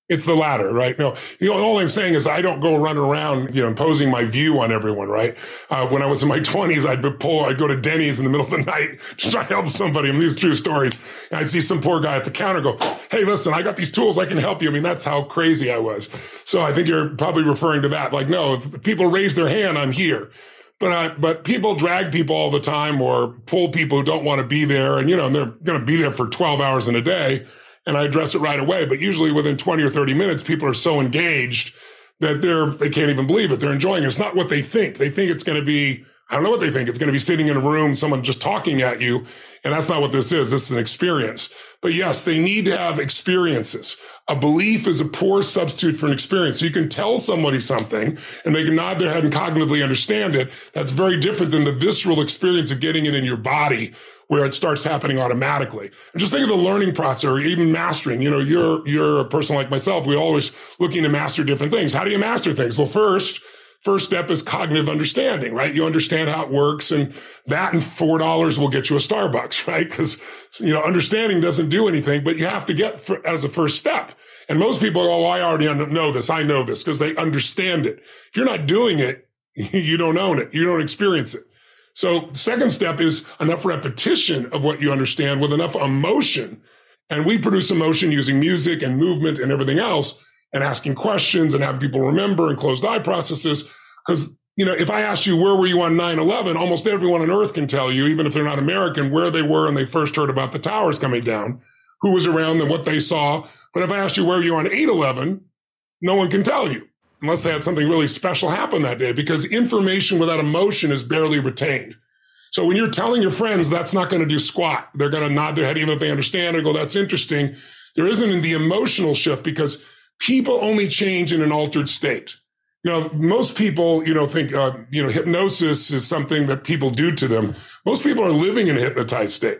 It's the latter, right? No, you know, all I'm saying is I don't go running around, you know, imposing my view on everyone, right? Uh, when I was in my twenties, I'd be pull, I'd go to Denny's in the middle of the night <laughs> to try to help somebody. I mean, these true stories. And I'd see some poor guy at the counter go, Hey, listen, I got these tools. I can help you. I mean, that's how crazy I was. So I think you're probably referring to that. Like, no, if people raise their hand, I'm here. But uh, but people drag people all the time or pull people who don't want to be there, and you know, and they're going to be there for 12 hours in a day and I address it right away. But usually within 20 or 30 minutes, people are so engaged that they're, they can't even believe it. They're enjoying it. It's not what they think. They think it's going to be, I don't know what they think. It's going to be sitting in a room, someone just talking at you. And that's not what this is. This is an experience. But yes, they need to have experiences. A belief is a poor substitute for an experience. So you can tell somebody something and they can nod their head and cognitively understand it. That's very different than the visceral experience of getting it in your body where it starts happening automatically. And just think of the learning process or even mastering. You know, you're, you're a person like myself. We're always looking to master different things. How do you master things? Well, first, first step is cognitive understanding, right? You understand how it works and that and $4 will get you a Starbucks, <laughs> right? Cause, you know, understanding doesn't do anything, but you have to get for, as a first step. And most people go, Oh, I already know this. I know this because they understand it. If you're not doing it, <laughs> you don't own it. You don't experience it. So second step is enough repetition of what you understand with enough emotion. And we produce emotion using music and movement and everything else and asking questions and having people remember and closed eye processes. Cause, you know, if I ask you, where were you on 9-11? Almost everyone on earth can tell you, even if they're not American, where they were when they first heard about the towers coming down, who was around and what they saw. But if I asked you where were you on 8-11, no one can tell you unless they had something really special happen that day, because information without emotion is barely retained. So when you're telling your friends that's not going to do squat, they're going to nod their head even if they understand and go, that's interesting. There isn't the emotional shift because people only change in an altered state. You know, most people, you know, think, uh, you know, hypnosis is something that people do to them. Most people are living in a hypnotized state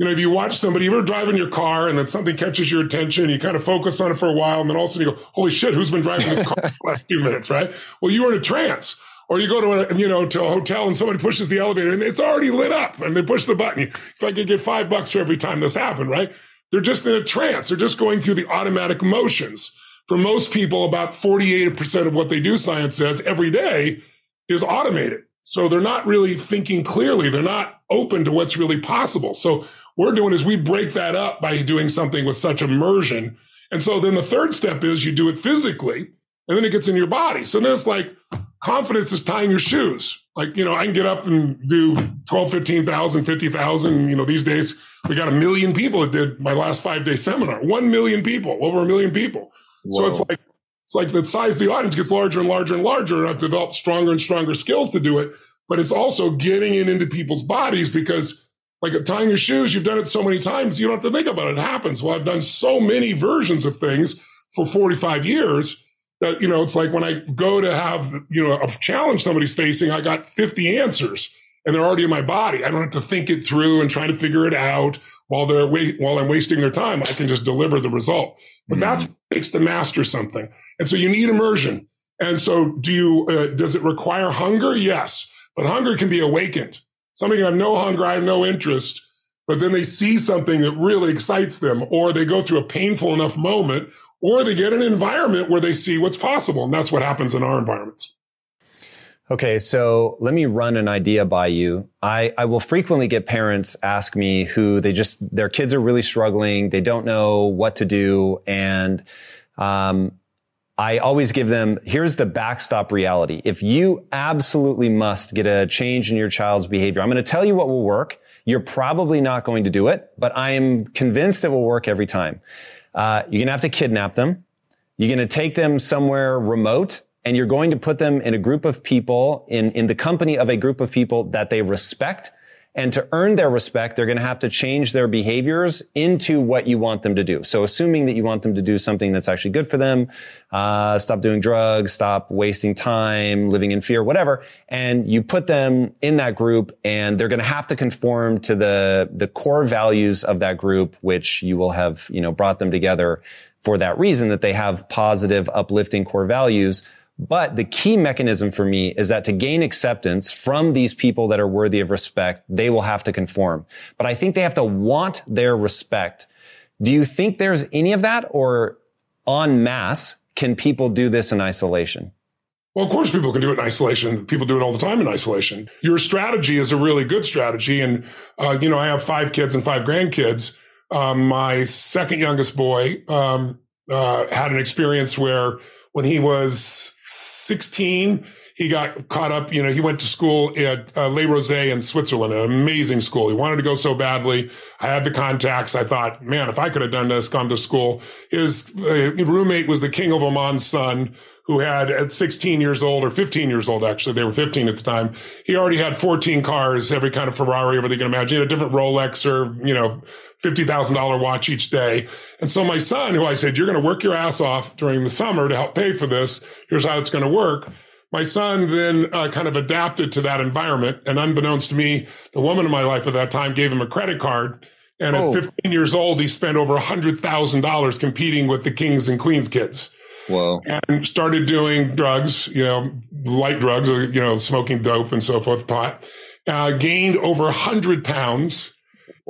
you know, if you watch somebody, you ever driving your car and then something catches your attention, you kind of focus on it for a while, and then all of a sudden you go, "Holy shit, who's been driving this car for the last few minutes?" Right? Well, you were in a trance, or you go to a you know to a hotel and somebody pushes the elevator and it's already lit up, and they push the button. If I could get five bucks for every time this happened, right? They're just in a trance. They're just going through the automatic motions. for most people, about 48% of what they do, science says, every day is automated. So they're not really thinking clearly. They're not open to what's really possible. So we're doing is we break that up by doing something with such immersion. And so then the third step is you do it physically and then it gets in your body. So then it's like confidence is tying your shoes. Like, you know, I can get up and do 12, 15,000, 50,000. You know, these days we got a million people that did my last five day seminar, 1 million people, over a million people. Whoa. So it's like, it's like the size of the audience gets larger and larger and larger. And I've developed stronger and stronger skills to do it. But it's also getting it into people's bodies because like tying your shoes, you've done it so many times, you don't have to think about it. It happens. Well, I've done so many versions of things for 45 years that, you know, it's like when I go to have, you know, a challenge somebody's facing, I got 50 answers and they're already in my body. I don't have to think it through and trying to figure it out while they're wait, while I'm wasting their time. I can just deliver the result. But mm. that's what makes the master something. And so you need immersion. And so do you, uh, does it require hunger? Yes. But hunger can be awakened. Somebody have no hunger, I have no interest but then they see something that really excites them, or they go through a painful enough moment, or they get an environment where they see what's possible. And that's what happens in our environments. Okay, so let me run an idea by you. I, I will frequently get parents ask me who they just, their kids are really struggling. They don't know what to do. And, um, I always give them, here's the backstop reality. If you absolutely must get a change in your child's behavior, I'm going to tell you what will work. You're probably not going to do it, but I am convinced it will work every time. Uh, you're going to have to kidnap them. You're going to take them somewhere remote and you're going to put them in a group of people in, in the company of a group of people that they respect and to earn their respect, they're going to have to change their behaviors into what you want them to do. So assuming that you want them to do something that's actually good for them, uh, stop doing drugs, stop wasting time, living in fear, whatever. And you put them in that group and they're going to have to conform to the, the core values of that group, which you will have, you know, brought them together for that reason that they have positive, uplifting core values but the key mechanism for me is that to gain acceptance from these people that are worthy of respect, they will have to conform. But I think they have to want their respect. Do you think there's any of that or en masse can people do this in isolation? Well, of course, people can do it in isolation. People do it all the time in isolation. Your strategy is a really good strategy. And, uh, you know, I have five kids and five grandkids. Um, my second youngest boy um, uh, had an experience where when he was 16, he got caught up. You know, he went to school at uh, Le Rosey in Switzerland, an amazing school. He wanted to go so badly. I had the contacts. I thought, man, if I could have done this, gone to school. His uh, roommate was the King of Oman's son, who had at 16 years old or 15 years old, actually, they were 15 at the time. He already had 14 cars, every kind of Ferrari, everything you can imagine, he had a different Rolex or, you know, $50,000 watch each day. And so my son, who I said, you're going to work your ass off during the summer to help pay for this. Here's how it's going to work. My son then uh, kind of adapted to that environment. And unbeknownst to me, the woman in my life at that time gave him a credit card. And oh. at 15 years old, he spent over $100,000 competing with the kings and queens kids. Whoa. And started doing drugs, you know, light drugs, you know, smoking dope and so forth, pot. Uh, gained over 100 pounds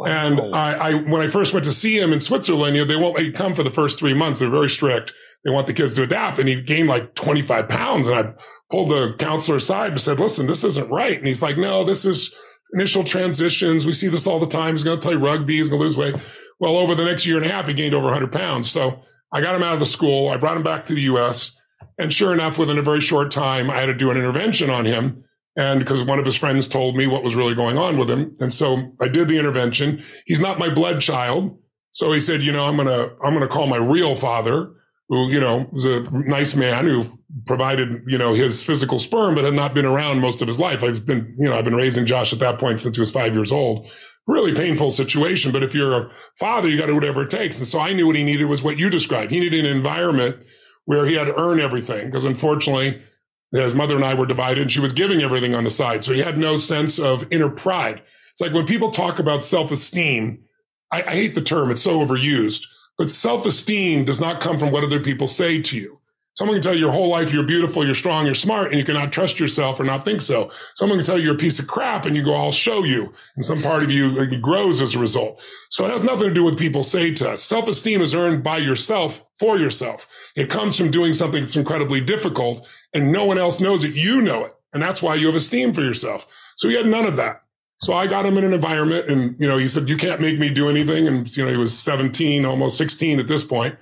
Wow. And I, I, when I first went to see him in Switzerland, you know, they won't let you come for the first three months. They're very strict. They want the kids to adapt. And he gained like 25 pounds. And I pulled the counselor aside and said, listen, this isn't right. And he's like, no, this is initial transitions. We see this all the time. He's going to play rugby. He's going to lose weight. Well, over the next year and a half, he gained over 100 pounds. So I got him out of the school. I brought him back to the U.S. And sure enough, within a very short time, I had to do an intervention on him and because one of his friends told me what was really going on with him. And so I did the intervention. He's not my blood child. So he said, you know, I'm going to, I'm going to call my real father, who, you know, was a nice man who provided, you know, his physical sperm, but had not been around most of his life. I've been, you know, I've been raising Josh at that point since he was five years old. Really painful situation. But if you're a father, you got to do whatever it takes. And so I knew what he needed was what you described. He needed an environment where he had to earn everything because unfortunately, his mother and I were divided and she was giving everything on the side. So he had no sense of inner pride. It's like when people talk about self-esteem, I, I hate the term. It's so overused, but self-esteem does not come from what other people say to you. Someone can tell you your whole life you're beautiful, you're strong, you're smart, and you cannot trust yourself or not think so. Someone can tell you you're a piece of crap and you go, I'll show you. And some part of you grows as a result. So it has nothing to do with people say to us. Self-esteem is earned by yourself for yourself. It comes from doing something that's incredibly difficult and no one else knows it. You know it. And that's why you have esteem for yourself. So he had none of that. So I got him in an environment and, you know, he said, you can't make me do anything. And, you know, he was 17, almost 16 at this point.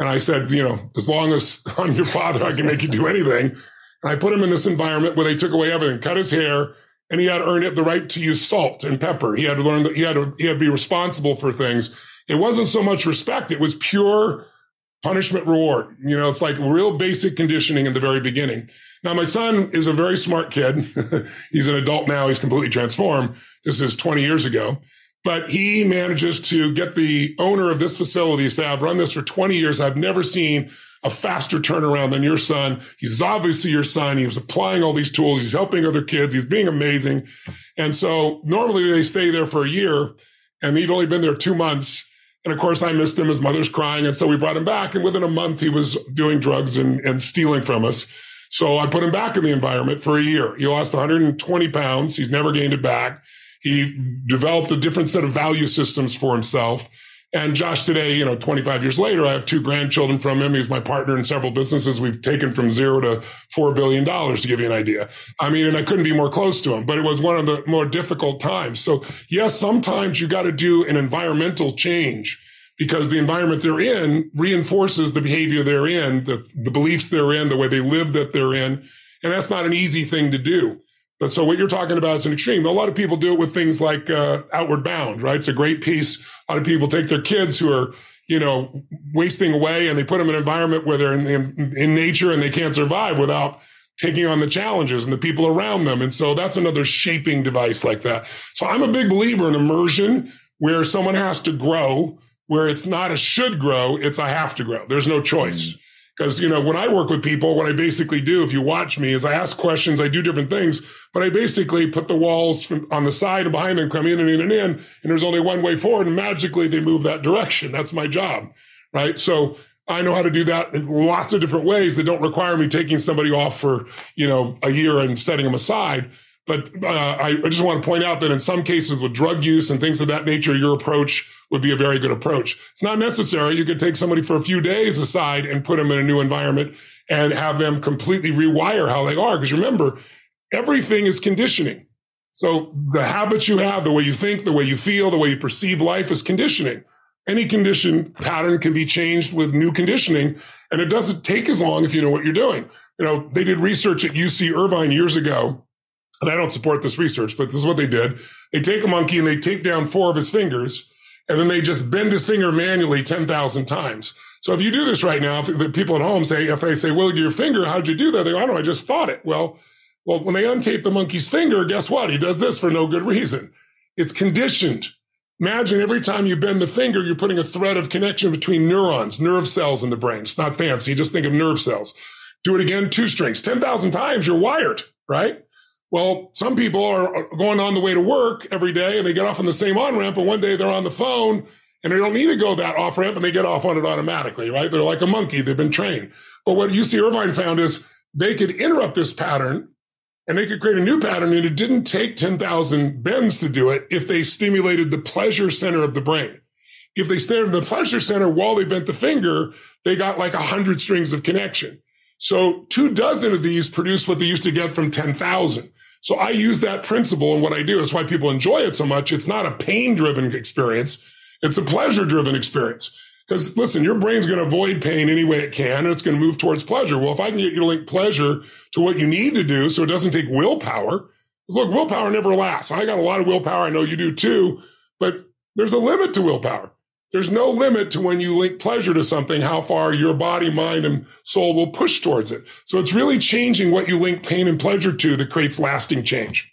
And I said, you know, as long as <laughs> I'm your father, I can make you do anything. And I put him in this environment where they took away everything, cut his hair, and he had earned it the right to use salt and pepper. He had to learn that he had to, he had to be responsible for things. It wasn't so much respect. It was pure punishment reward. You know, it's like real basic conditioning in the very beginning. Now, my son is a very smart kid. <laughs> he's an adult now. He's completely transformed. This is 20 years ago, but he manages to get the owner of this facility to say, I've run this for 20 years. I've never seen a faster turnaround than your son. He's obviously your son. He was applying all these tools. He's helping other kids. He's being amazing. And so normally they stay there for a year and he'd only been there two months. And of course, I missed him. His mother's crying. And so we brought him back. And within a month, he was doing drugs and, and stealing from us. So I put him back in the environment for a year. He lost 120 pounds. He's never gained it back. He developed a different set of value systems for himself. And Josh today, you know, 25 years later, I have two grandchildren from him. He's my partner in several businesses. We've taken from zero to $4 billion to give you an idea. I mean, and I couldn't be more close to him, but it was one of the more difficult times. So yes, sometimes you got to do an environmental change because the environment they're in reinforces the behavior they're in, the, the beliefs they're in, the way they live that they're in. And that's not an easy thing to do. But so what you're talking about is an extreme. A lot of people do it with things like uh, Outward Bound, right? It's a great piece. A lot of people take their kids who are, you know, wasting away and they put them in an environment where they're in, in, in nature and they can't survive without taking on the challenges and the people around them. And so that's another shaping device like that. So I'm a big believer in immersion where someone has to grow where it's not a should grow, it's a have to grow. There's no choice. Because, mm. you know, when I work with people, what I basically do, if you watch me, is I ask questions, I do different things, but I basically put the walls from, on the side and behind them, come in and in and in, and there's only one way forward, and magically they move that direction. That's my job, right? So I know how to do that in lots of different ways that don't require me taking somebody off for, you know, a year and setting them aside. But uh, I, I just want to point out that in some cases with drug use and things of that nature, your approach would be a very good approach. It's not necessary. You could take somebody for a few days aside and put them in a new environment and have them completely rewire how they are. Because remember, everything is conditioning. So the habits you have, the way you think, the way you feel, the way you perceive life is conditioning. Any condition pattern can be changed with new conditioning. And it doesn't take as long if you know what you're doing. You know, they did research at UC Irvine years ago and I don't support this research, but this is what they did. They take a monkey and they take down four of his fingers, and then they just bend his finger manually 10,000 times. So if you do this right now, if the people at home say, if they say, well, your finger, how'd you do that? They go, I don't know, I just thought it. Well, well, when they untape the monkey's finger, guess what? He does this for no good reason. It's conditioned. Imagine every time you bend the finger, you're putting a thread of connection between neurons, nerve cells in the brain. It's not fancy. Just think of nerve cells. Do it again, two strings, 10,000 times, you're wired, right? Well, some people are going on the way to work every day and they get off on the same on ramp, and one day they're on the phone and they don't need to go that off ramp and they get off on it automatically, right? They're like a monkey. They've been trained. But what UC Irvine found is they could interrupt this pattern and they could create a new pattern. And it didn't take 10,000 bends to do it if they stimulated the pleasure center of the brain. If they stayed in the pleasure center while they bent the finger, they got like a hundred strings of connection. So two dozen of these produce what they used to get from 10,000. So I use that principle in what I do. That's why people enjoy it so much. It's not a pain driven experience. It's a pleasure driven experience. Because listen, your brain's going to avoid pain any way it can, and it's going to move towards pleasure. Well, if I can get you to link pleasure to what you need to do so it doesn't take willpower, look, willpower never lasts. I got a lot of willpower. I know you do too, but there's a limit to willpower. There's no limit to when you link pleasure to something, how far your body, mind, and soul will push towards it. So it's really changing what you link pain and pleasure to that creates lasting change.